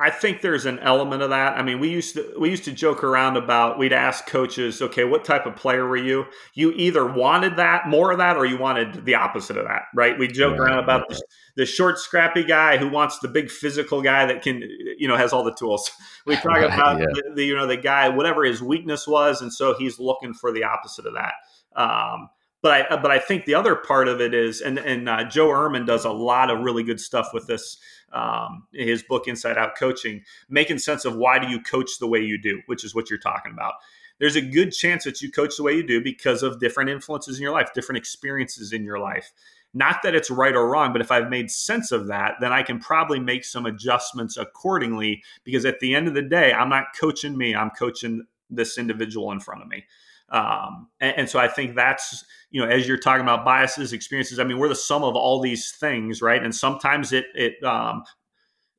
[SPEAKER 2] I think there's an element of that. I mean, we used to we used to joke around about we'd ask coaches, okay, what type of player were you? You either wanted that, more of that, or you wanted the opposite of that, right? We joke right. around about the, the, short, scrappy guy who wants the big physical guy that can, you know, has all the tools. We talk right, about yeah. the, the, you know the guy, whatever his weakness was, and so he's looking for the opposite of that. Um, but I but I think the other part of it is, and and uh, Joe Ehrmann does a lot of really good stuff with this um, his book Inside Out Coaching, making sense of why do you coach the way you do, which is what you're talking about. There's a good chance that you coach the way you do because of different influences in your life, different experiences in your life. Not that it's right or wrong, but if I've made sense of that, then I can probably make some adjustments accordingly because at the end of the day, I'm not coaching me, I'm coaching this individual in front of me. Um, and, and, so I think that's, you know, as you're talking about biases, experiences, I mean, we're the sum of all these things, right? And sometimes it, it, um,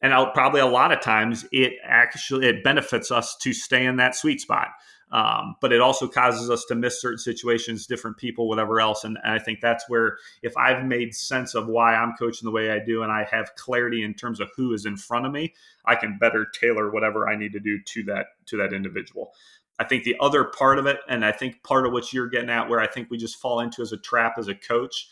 [SPEAKER 2] and I'll, probably a lot of times it actually, it benefits us to stay in that sweet spot. Um, but it also causes us to miss certain situations, different people, whatever else. And, and, I think that's where, if I've made sense of why I'm coaching the way I do, and I have clarity in terms of who is in front of me, I can better tailor whatever I need to do to that to that individual. I think the other part of it, and I think part of what you're getting at, where I think we just fall into as a trap as a coach.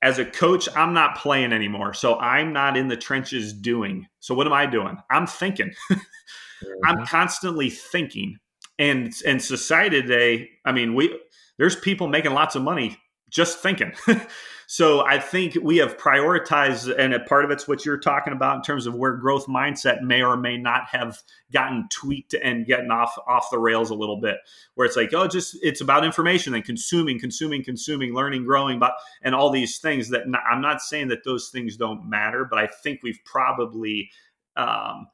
[SPEAKER 2] As a coach, I'm not playing anymore. So I'm not in the trenches doing. So what am I doing? I'm thinking. mm-hmm. I'm constantly thinking. And and society today, I mean, we there's people making lots of money just thinking. So I think we have prioritized, and a part of it's what you're talking about in terms of where growth mindset may or may not have gotten tweaked and getting off off the rails a little bit, where it's like, oh, just it's about information and consuming, consuming, consuming, learning, growing, but and all these things that not, I'm not saying that those things don't matter, but I think we've probably um,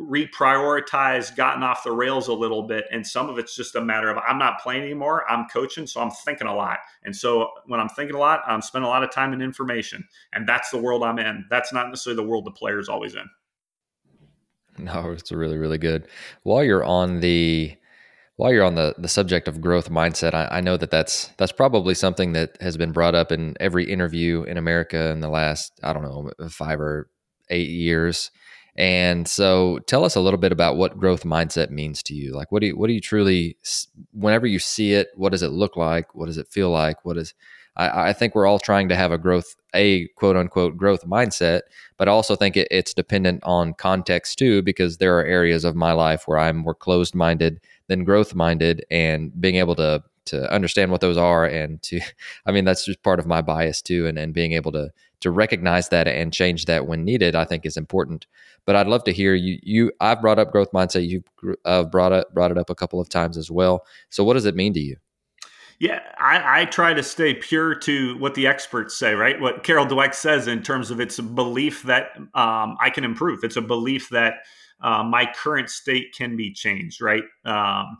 [SPEAKER 2] reprioritized, gotten off the rails a little bit. And some of it's just a matter of I'm not playing anymore. I'm coaching, so I'm thinking a lot. And so when I'm thinking a lot, I'm spending a lot of time in information. And that's the world I'm in. That's not necessarily the world the player's always in.
[SPEAKER 1] No, it's really, really good. While you're on the while you're on the, the subject of growth mindset, I, I know that that's that's probably something that has been brought up in every interview in America in the last I don't know five or eight years. And so tell us a little bit about what growth mindset means to you. Like what do you what do you truly whenever you see it, what does it look like? What does it feel like? What is I, think we're all trying to have a growth a quote unquote growth mindset, but I also think it, it's dependent on context too, because there are areas of my life where I'm more closed minded than growth minded and being able to to understand what those are and to i mean that's just part of my bias too and, and being able to to recognize that and change that when needed i think is important but i'd love to hear you you i've brought up growth mindset you've uh, brought it brought it up a couple of times as well so what does it mean to you
[SPEAKER 2] Yeah, I, I, try to stay pure to what the experts say, right? What Carol Dweck says in terms of it's a belief that um, I can improve. It's a belief that uh, my current state can be changed, right? Um,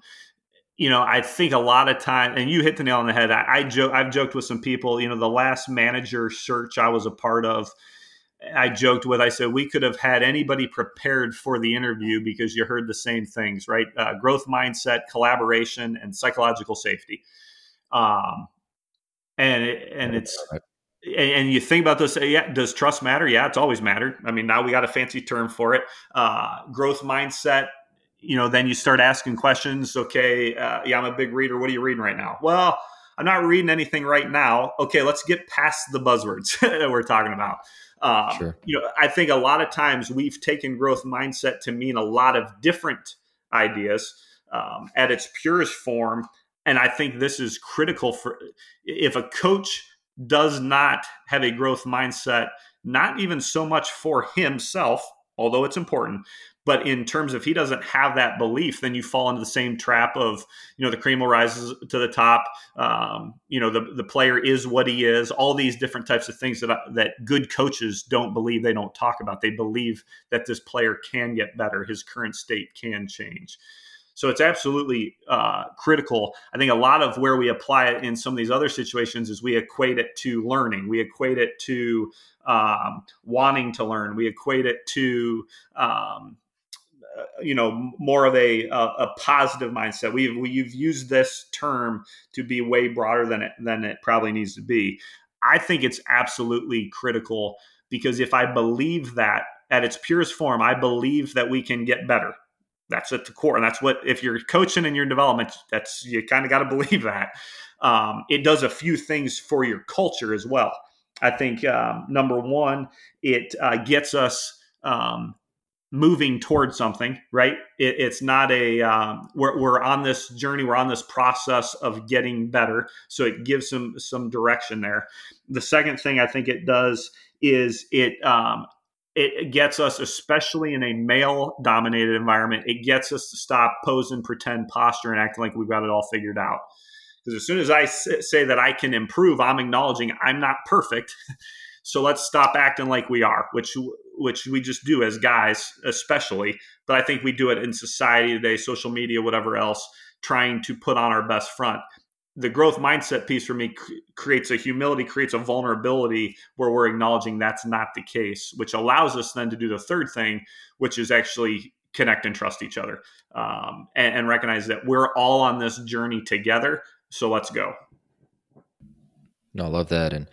[SPEAKER 2] you know, I think a lot of time, and you hit the nail on the head. I, I joke, I've joked with some people. You know, the last manager search I was a part of, I joked with. I said we could have had anybody prepared for the interview because you heard the same things, right? Uh, growth mindset, collaboration, and psychological safety. Um, and it, and it's and, you think about this yeah does trust matter? Yeah it's always mattered. I mean now we got a fancy term for it. Uh, growth mindset you know then you start asking questions okay uh, yeah i'm a big reader. What are you reading right now? Well i'm not reading anything right now. Okay let's get past the buzzwords that we're talking about um, sure. you know i think a lot of times we've taken growth mindset to mean a lot of different ideas um, at its purest form and I think this is critical for if a coach does not have a growth mindset, not even so much for himself, although it's important, but in terms of he doesn't have that belief, then you fall into the same trap of you know the cream will rise to the top. Um, you know the the player is what he is. All these different types of things that that good coaches don't believe. They don't talk about. They believe that this player can get better. His current state can change. So it's absolutely uh, critical. I think a lot of where we apply it in some of these other situations is we equate it to learning. We equate it to um, wanting to learn. We equate it to um, you know more of a, a, a positive mindset. We've we've used this term to be way broader than it than it probably needs to be. I think it's absolutely critical because if I believe that at its purest form, I believe that we can get better that's at the core and that's what if you're coaching in your development that's you kind of got to believe that um, it does a few things for your culture as well i think um, number one it uh, gets us um, moving towards something right it, it's not a um, we're, we're on this journey we're on this process of getting better so it gives some some direction there the second thing i think it does is it um, it gets us, especially in a male dominated environment, it gets us to stop posing, pretend posture and acting like we've got it all figured out. Because as soon as I say that I can improve, I'm acknowledging I'm not perfect. so let's stop acting like we are, which which we just do as guys, especially. But I think we do it in society today, social media, whatever else, trying to put on our best front the growth mindset piece for me creates a humility, creates a vulnerability where we're acknowledging that's not the case, which allows us then to do the third thing, which is actually connect and trust each other um, and, and recognize that we're all on this journey together. So let's go.
[SPEAKER 1] No, I love that. And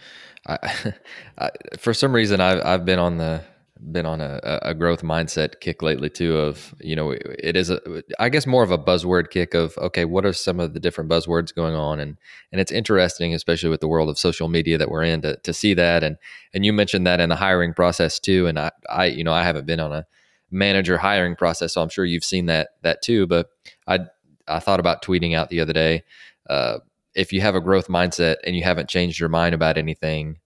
[SPEAKER 1] I, I, for some reason, I've, I've been on the been on a, a growth mindset kick lately too of you know it is a i guess more of a buzzword kick of okay what are some of the different buzzwords going on? And and it's interesting especially with the world of social media that we're in to, to see that. And and you mentioned that in the hiring process too. And i i you know i haven't been on a manager hiring process so i'm sure you've seen that that too. But i i thought about tweeting out the other day uh, if you have a growth mindset and you haven't changed your mind about anything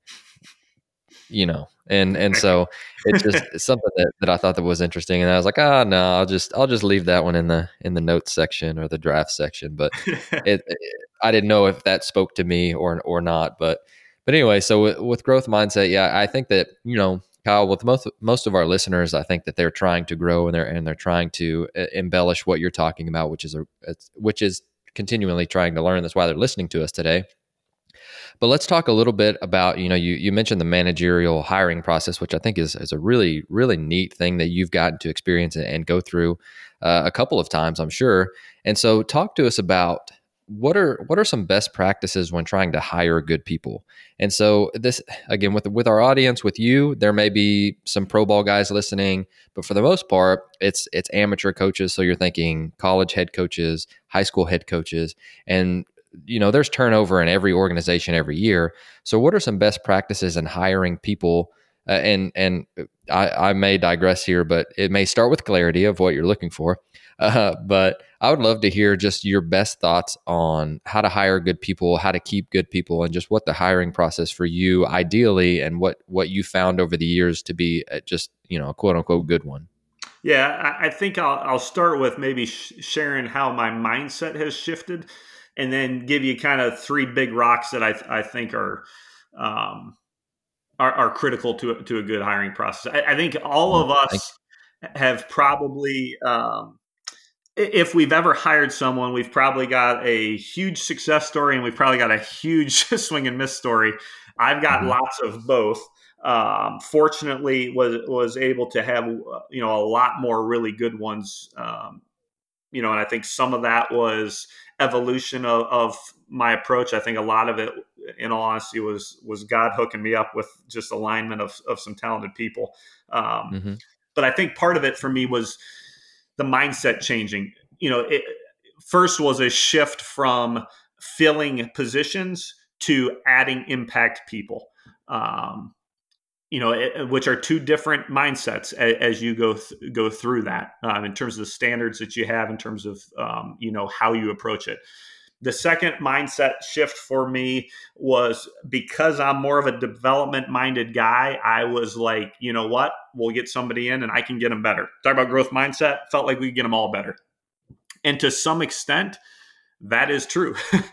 [SPEAKER 1] you know and and so it's just it's something that, that I thought that was interesting, and I was like, ah, oh, no, I'll just I'll just leave that one in the in the notes section or the draft section. But it, it, I didn't know if that spoke to me or or not. But but anyway, so with, with growth mindset, yeah, I think that you know Kyle, with most most of our listeners, I think that they're trying to grow and they're and they're trying to embellish what you're talking about, which is a which is continually trying to learn. That's why they're listening to us today. But let's talk a little bit about, you know, you, you mentioned the managerial hiring process, which I think is, is a really, really neat thing that you've gotten to experience and, and go through uh, a couple of times, I'm sure. And so talk to us about what are what are some best practices when trying to hire good people? And so this again with with our audience with you there may be some pro ball guys listening but for the most part it's it's amateur coaches. So you're thinking college head coaches high school head coaches. And you know there's turnover in every organization every year. So what are some best practices in hiring people? Uh, and and I, I, may digress here but it may start with clarity of what you're looking for. Uh, but i would love to hear just your best thoughts on how to hire good people how to keep good people and just what the hiring process for you ideally and what what you found over the years to be just you know a quote unquote good one.
[SPEAKER 2] Yeah i, think I'll, I'll start with maybe sh- sharing how my mindset has shifted and then give you kind of three big rocks that I, I think are, um, are, are critical to to a good hiring process. I, I think all of us have probably um, if we've ever hired someone, we've probably got a huge success story and we've probably got a huge swing and miss story. I've got mm-hmm. lots of both. Um, fortunately, was was able to have you know a lot more really good ones. Um, you know, and I think some of that was evolution of, of my approach. I think a lot of it, in all honesty, was was God hooking me up with just alignment of of some talented people. Um, mm-hmm. But I think part of it for me was the mindset changing. You know, it first was a shift from filling positions to adding impact people. Um, you know, it, which are two different mindsets as, as you go th- go through that um, in terms of the standards that you have, in terms of um, you know how you approach it. The second mindset shift for me was because I'm more of a development minded guy. I was like, you know what? We'll get somebody in and I can get them better. Talk about growth mindset. Felt like we could get them all better. And to some extent, that is true.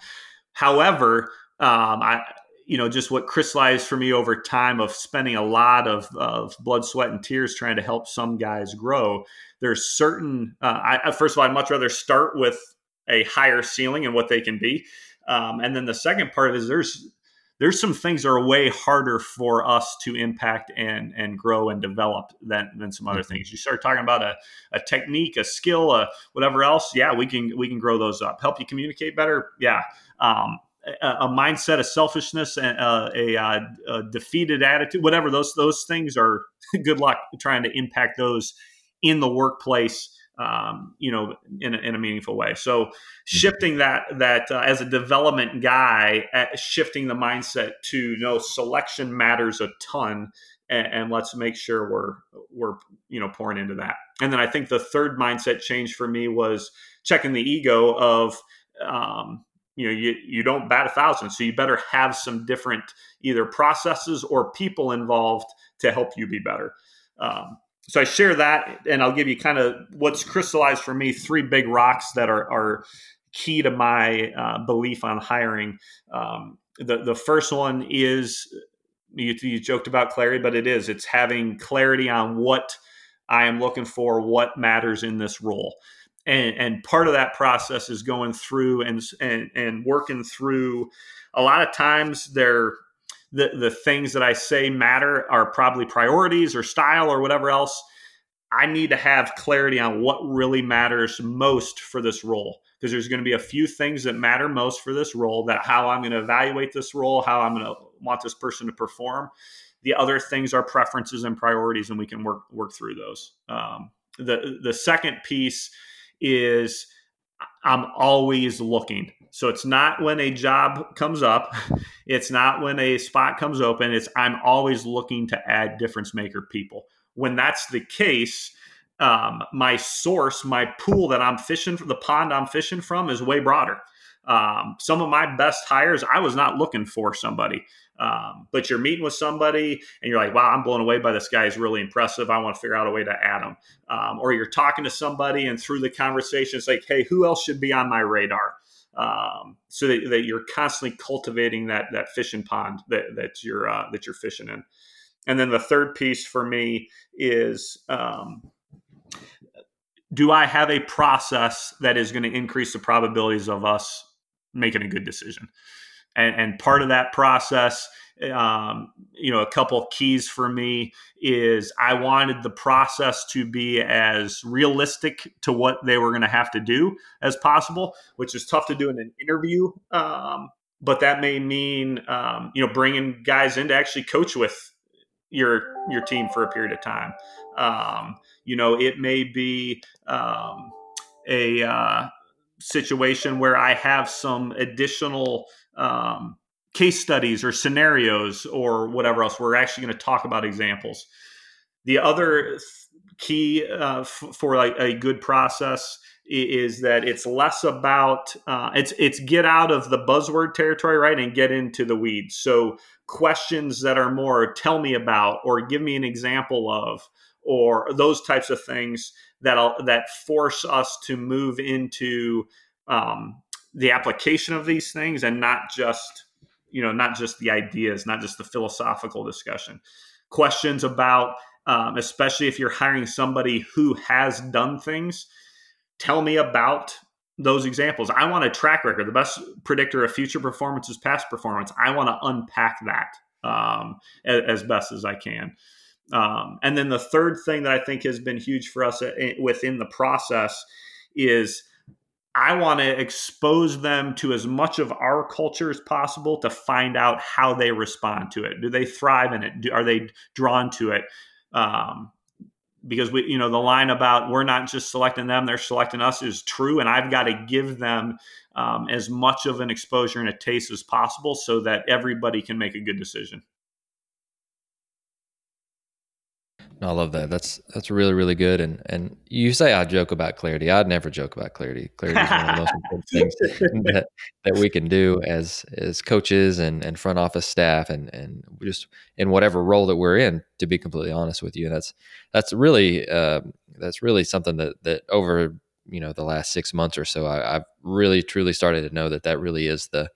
[SPEAKER 2] However, um, I, you know, just what crystallized for me over time of spending a lot of, of blood, sweat, and tears trying to help some guys grow. There's certain, uh, I, first of all, I'd much rather start with a higher ceiling and what they can be. Um, and then the second part is there's there's some things that are way harder for us to impact and and grow and develop than than some other mm-hmm. things. You start talking about a, a technique, a skill, a whatever else. Yeah, we can we can grow those up. Help you communicate better. Yeah. Um, a, a, mindset of selfishness and uh, a, a, a defeated attitude, whatever those those things are. good luck trying to impact those in the workplace um, you know, in a, in a, meaningful way. So mm-hmm. shifting that that uh, as a development guy, shifting the mindset to no selection matters a ton, and, and, let's make sure we're we're you know pouring into that. And then I think the third mindset change for me was checking the ego of. Um, you know, you, you don't bat a thousand, so you better have some different either processes or people involved to help you be better. Um, so I share that, and I'll give you kind of what's crystallized for me three big rocks that are, are key to my uh, belief on hiring. Um, the the first one is you, you joked about clarity, but it is it's having clarity on what I am looking for, what matters in this role. And, and, part of that process is going through and, and and working through a lot of times they're the the things that I say matter are probably priorities or style or whatever else. I need to have clarity on what really matters most for this role because there's going to be a few things that matter most for this role that how I'm going to evaluate this role, how I'm going to want this person to perform. The other things are preferences and priorities, and we can work work through those. Um, the the second piece is I'm always looking. So it's not when a job comes up, it's not when a spot comes open, it's I'm always looking to add difference maker people. When that's the case, um, my source, my pool that I'm fishing for, the pond I'm fishing from is way broader. Um, some of my best hires, I was not looking for somebody. Um, but you're meeting with somebody and you're like, wow, I'm blown away by this guy. He's really impressive. I want to figure out a way to add him. Um, or you're talking to somebody and through the conversation, it's like, hey, who else should be on my radar? Um, so that, that, you're constantly cultivating that that fishing pond that, that you're uh, that you're fishing in. And then the third piece for me is um, do I have a process that is going to increase the probabilities of us making a good decision? And, and part of that process um, you know, a couple keys for me is I wanted the process to be as realistic to what they were going to have to do as possible, which is tough to do in an interview. Um, but that may mean, um, you know, bringing guys in to actually coach with your your team for a period of time. Um, you know, it may be um, a uh, situation where I have some additional um, case studies or scenarios or whatever else. We're actually going to talk about examples. The other key uh, f- for like a good process is that it's less about uh, it's it's get out of the buzzword territory right and get into the weeds so questions that are more tell me about or give me an example of or those types of things that that force us to move into um, the application of these things and not just you know not just the ideas not just the philosophical discussion. Questions about um, especially if you're hiring somebody who has done things tell me about those examples. I want a track record. The best predictor of future performance is past performance. I want to unpack that um, as, best as i can. Um, and then the third thing that i think has been huge for us uh, within the process is I want to expose them to as much of our culture as possible to find out how they respond to it. Do they thrive in it? Do, are they drawn to it? Um, because we, you know, the line about we're not just selecting them; they're selecting us is true, and I've got to give them um, as much of an exposure and a taste as possible so that everybody can make a good decision.
[SPEAKER 1] No, I love that. That's that's really really good. And and you say I joke about clarity. I'd never joke about clarity. Clarity is one of the most important things that, that we can do as as coaches and, and front office staff and and just in whatever role that we're in. To be completely honest with you, and that's that's really uh, that's really something that that over you know the last six months or so, I, I've really truly started to know that that really is the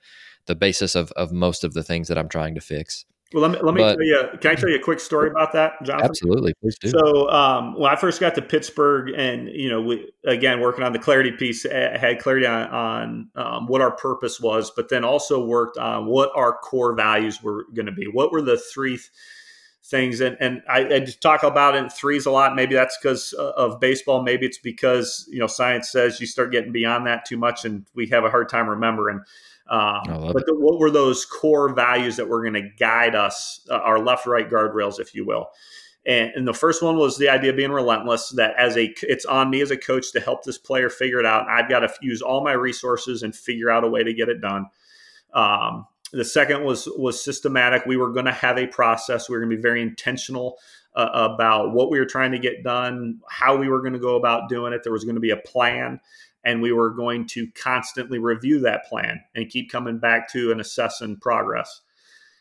[SPEAKER 1] the basis of of most of the things that I'm trying to fix.
[SPEAKER 2] Well, let me let me but, tell you. Can I tell you a quick story about that, Jonathan?
[SPEAKER 1] Absolutely, please do.
[SPEAKER 2] So, um, when I first got to Pittsburgh, and you know, we again working on the clarity piece, I had clarity on, on um, what our purpose was, but then also worked on what our core values were going to be. What were the three th- things? And and I, I, just talk about it in threes a lot. Maybe that's because uh, of baseball. Maybe it's because you know science says you start getting beyond that too much, and we have a hard time remembering. Um, but the, what were those core values that were going to guide us, uh, our left right guardrails, if you will? And, and, the first one was the idea of being relentless. That as a, it's on me as a coach to help this player figure it out. I've got to use all my resources and figure out a way to get it done. Um, the second was was systematic. We were going to have a process. We were going to be very intentional uh, about what we were trying to get done, how we were going to go about doing it. There was going to be a plan and we were going to constantly review that plan and keep coming back to and assessing progress.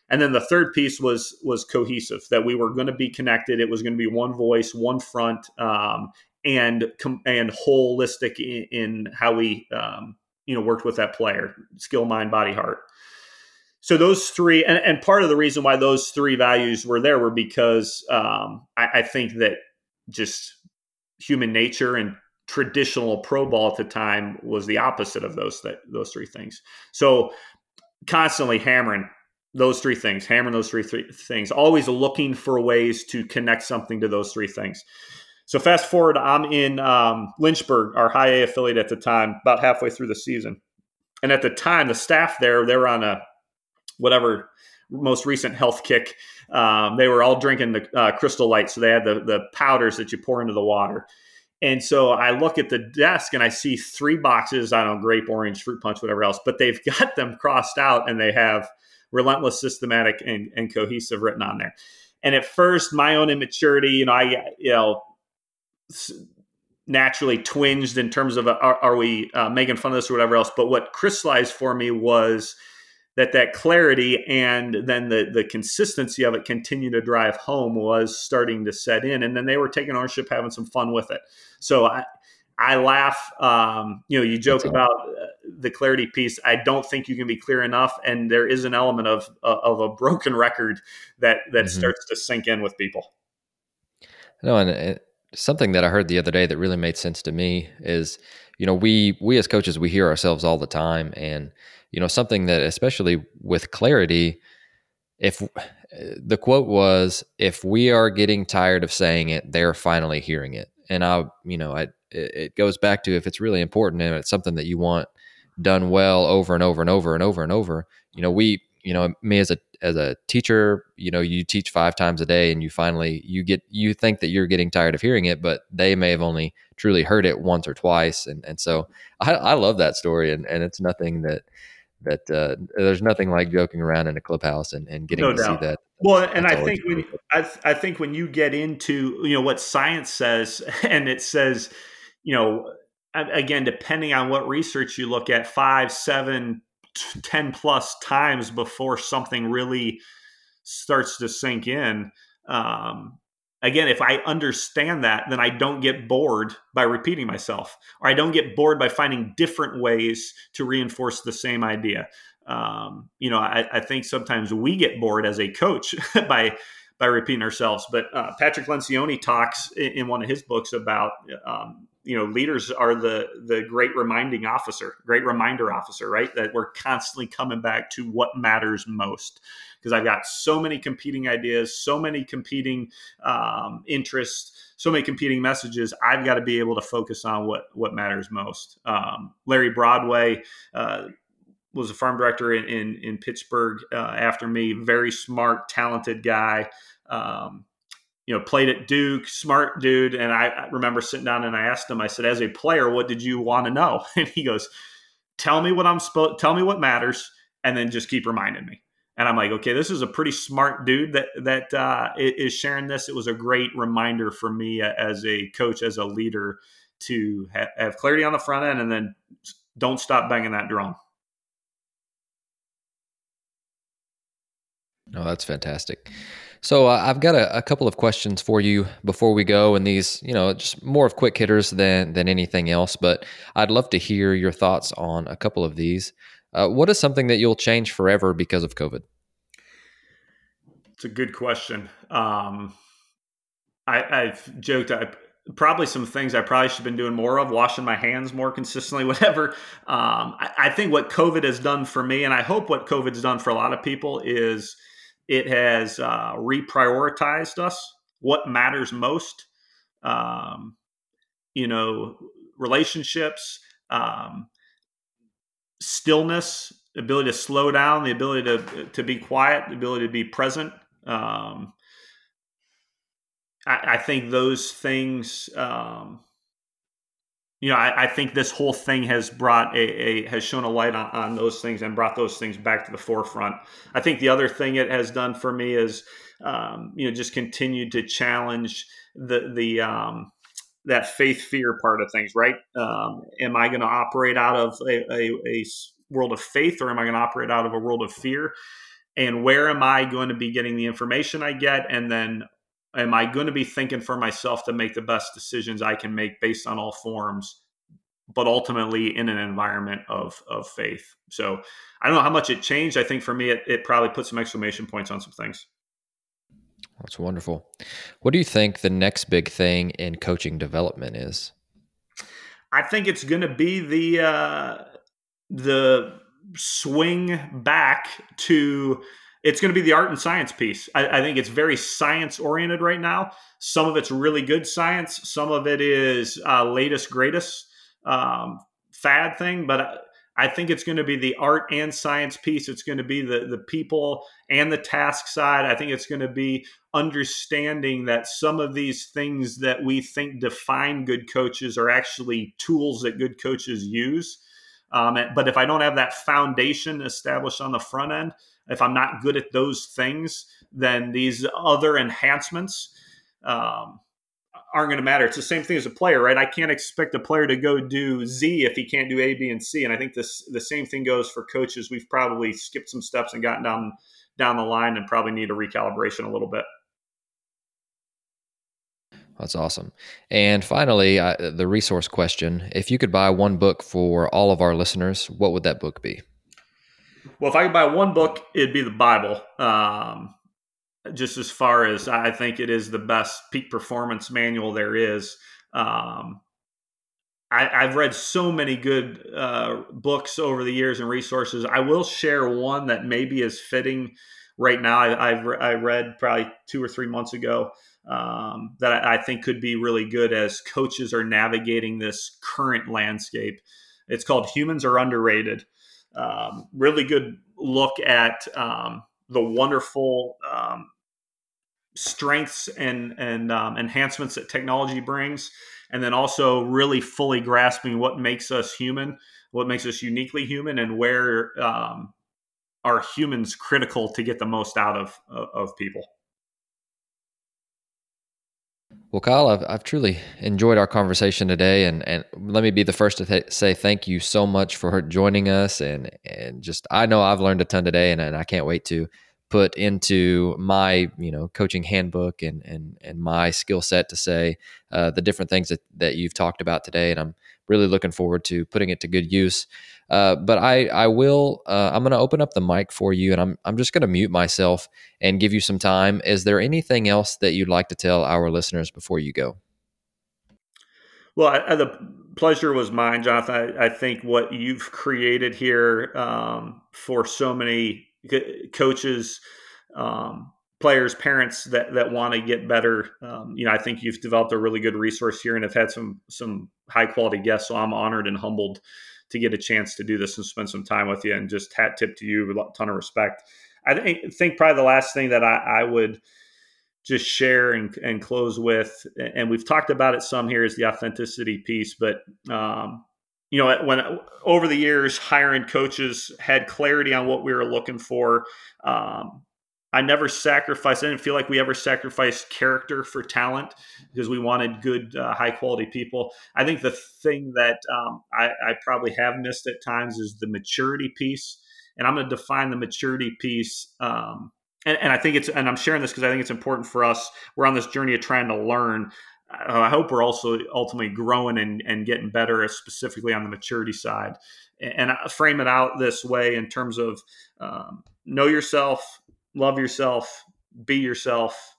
[SPEAKER 2] And then the third piece was was cohesive that we were going to be connected. It was going to be one voice one front um, and and holistic in, in how we um, you know worked with that player skill mind body heart. So those three and, and, part of the reason why those three values were there were because um, I, I think that just human nature and traditional pro ball at the time was the opposite of those th- those three things. So constantly hammering those three things, hammering those three, three things, always looking for ways to connect something to those three things. So fast forward, I'm in um, Lynchburg, our high A affiliate at the time, about halfway through the season, and at the time, the staff there they were on a whatever most recent health kick. Um, they were all drinking the uh, Crystal Light, so they had the the powders that you pour into the water. And so I look at the desk and I see three boxes, I don't know, grape, orange, fruit punch, whatever else, but they've got them crossed out and they have relentless, systematic, and, and cohesive written on there. And at first, my own immaturity, you know, I, you know, naturally twinged in terms of are, are we uh, making fun of this or whatever else. But what crystallized for me was that that clarity and then the the consistency of it continue to drive home was starting to set in. And then they were taking ownership having some fun with it. So i i laugh um, you know you joke about uh, the clarity piece. I don't think you can be clear enough. And there is an element of uh, of a broken record that that mm-hmm. starts to sink in with people.
[SPEAKER 1] No and it, something that i heard the other day that really made sense to me is you know we we as coaches we hear ourselves all the time. And you know something that especially with clarity if uh, the quote was if we are getting tired of saying it they're finally hearing it. And i you know I, it goes back to if it's really important and it's something that you want done well over and over and over and over and over you know we you know me as a as a teacher you know you teach five times a day and you finally you get you think that you're getting tired of hearing it but they may have only truly heard it once or twice. And and so i, I love that story and and it's nothing that that uh, there's nothing like joking around in a clubhouse and, and getting no to doubt. see that.
[SPEAKER 2] Well, and I think when I, I think when you get into you know what science says, and it says, you know, again, depending on what research you look at, five, seven, ten plus times before something really starts to sink in. Um, again, if I understand that, then I don't get bored by repeating myself, or I don't get bored by finding different ways to reinforce the same idea. Um, you know, I, I, think sometimes we get bored as a coach by by repeating ourselves. But uh, Patrick Lencioni talks in, in, one of his books about um, you know leaders are the the great reminding officer, great reminder officer, right? That we're constantly coming back to what matters most because I've got so many competing ideas, so many competing um, interests, so many competing messages. I've got to be able to focus on what what matters most. Um, Larry Broadway. Uh, was a farm director in in, in Pittsburgh uh, after me. Very smart, talented guy. Um, you know, played at Duke, smart dude. And I, remember sitting down and I asked him. I said, "As a player, what did you want to know?" And he goes, "Tell me what I'm supposed. Tell me what matters, and then just keep reminding me." and I'm like, okay, this is a pretty smart dude that that uh, is sharing this. It was a great reminder for me as a coach, as a leader, to ha- have clarity on the front end, and then don't stop banging that drum.
[SPEAKER 1] No, that's fantastic. So uh, I've got a, a, couple of questions for you before we go, and these, you know, just more of quick hitters than than anything else. But I'd love to hear your thoughts on a couple of these. Uh, what is something that you'll change forever because of COVID?
[SPEAKER 2] It's a good question. Um, I, I've joked. I probably some things I probably should have been doing more of, washing my hands more consistently, whatever. Um, I, I, think what COVID has done for me, and I hope what COVID's done for a lot of people, is it has uh, reprioritized us. What matters most, um, you know, relationships, um, stillness, ability to slow down, the ability to to be quiet, the ability to be present. Um, I, I, think those things. Um, you know, I, I, think this whole thing has brought a, a has shown a light on, on, those things and brought those things back to the forefront. I think the other thing it has done for me is, um, you know, just continued to challenge the the um, that faith fear part of things, right? Um, am I going to operate out of a, a, a, world of faith or am I going to operate out of a world of fear? And where am I going to be getting the information I get? And then am I going to be thinking for myself to make the best decisions I can make based on all forms, but ultimately in an environment of, of faith? So I don't know how much it changed. I think for me, it, it probably put some exclamation points on some things.
[SPEAKER 1] That's wonderful. What do you think the next big thing in coaching development is?
[SPEAKER 2] I think it's going to be the uh, the swing back to it's going to be the art and science piece. I, I think it's very science oriented right now. Some of it's really good science. Some of it is uh, latest greatest um, fad thing, but I think it's going to be the art and science piece. It's going to be the the people and the task side. I think it's going to be understanding that some of these things that we think define good coaches are actually tools that good coaches use. Um, but if I don't have that foundation established on the front end, if I'm not good at those things, then these other enhancements um, aren't going to matter. It's the same thing as a player, right? I can't expect a player to go do Z if he can't do A, B, and C. And I think this the same thing goes for coaches. We've probably skipped some steps and gotten down down the line, and probably need a recalibration a little bit.
[SPEAKER 1] That's awesome. And finally, uh, the resource question: If you could buy one book for all of our listeners, what would that book be?
[SPEAKER 2] Well, if I could buy one book, it'd be the Bible. Um, just as far as I think it is the best peak performance manual there is. Um, I, have read so many good uh, books over the years and resources. I will share one that maybe is fitting right now. I, have I read probably two or three months ago um, that I, think could be really good as coaches are navigating this current landscape. It's called Humans Are Underrated. Um, really good look at um, the wonderful um, strengths and and um, enhancements that technology brings, and then also really fully grasping what makes us human, what makes us uniquely human, and where um, are humans critical to get the most out of of people.
[SPEAKER 1] Well, Kyle, I've, I've truly enjoyed our conversation today, and, and let me be the first to th- say thank you so much for joining us, and and just I know I've learned a ton today, and, and I can't wait to put into my you know coaching handbook and and and my skill set to say uh, the different things that that you've talked about today, and I'm really looking forward to putting it to good use. Uh, but I I will uh, I'm going to open up the mic for you, and I'm I'm just going to mute myself and give you some time. Is there anything else that you'd like to tell our listeners before you go?
[SPEAKER 2] Well, I, the pleasure was mine, Jonathan. I, I, think what you've created here um, for so many coaches, um, players, parents that that want to get better. Um, you know, I think you've developed a really good resource here, and have had some some high quality guests. So I'm honored and humbled to get a chance to do this and spend some time with you. And just hat tip to you a ton of respect. I think, think probably the last thing that I, I would just share and, and close with, and we've talked about it some here is the authenticity piece, but um, you know, when over the years hiring coaches had clarity on what we were looking for. Um, I never sacrificed. I didn't feel like we ever sacrificed character for talent because we wanted good, uh, high quality people. I think the thing that um, I, I, probably have missed at times is the maturity piece, and I'm going to define the maturity piece. Um, and, and, I think it's, and I'm sharing this because I think it's important for us. We're on this journey of trying to learn. Uh, I hope we're also ultimately growing and, and getting better, specifically on the maturity side. And, and I frame it out this way in terms of um, know yourself, love yourself, be yourself,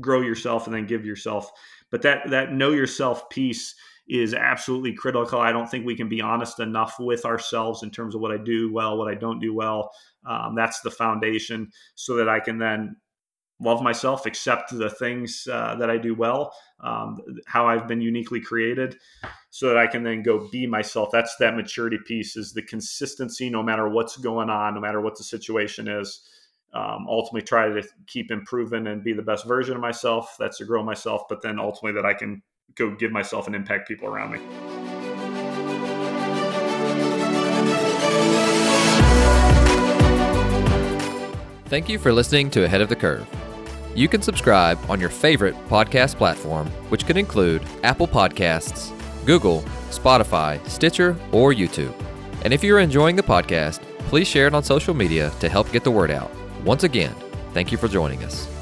[SPEAKER 2] grow yourself, and then give yourself. But that that know yourself piece is absolutely critical. I don't think we can be honest enough with ourselves in terms of what I do well, what I don't do well. Um, that's the foundation, so that I can then love myself, accept the things uh, that I do well, um, how I've been uniquely created, so that I can then go be myself. That's that maturity piece is the consistency, no matter what's going on, no matter what the situation is um, ultimately try to keep improving and be the best version of myself. That's to grow myself, but then ultimately that I can go give myself and impact people around me.
[SPEAKER 1] Thank you for listening to Ahead of the Curve. You can subscribe on your favorite podcast platform, which could include Apple Podcasts, Google, Spotify, Stitcher, or YouTube. And if you're enjoying the podcast, please share it on social media to help get the word out. Once again, thank you for joining us.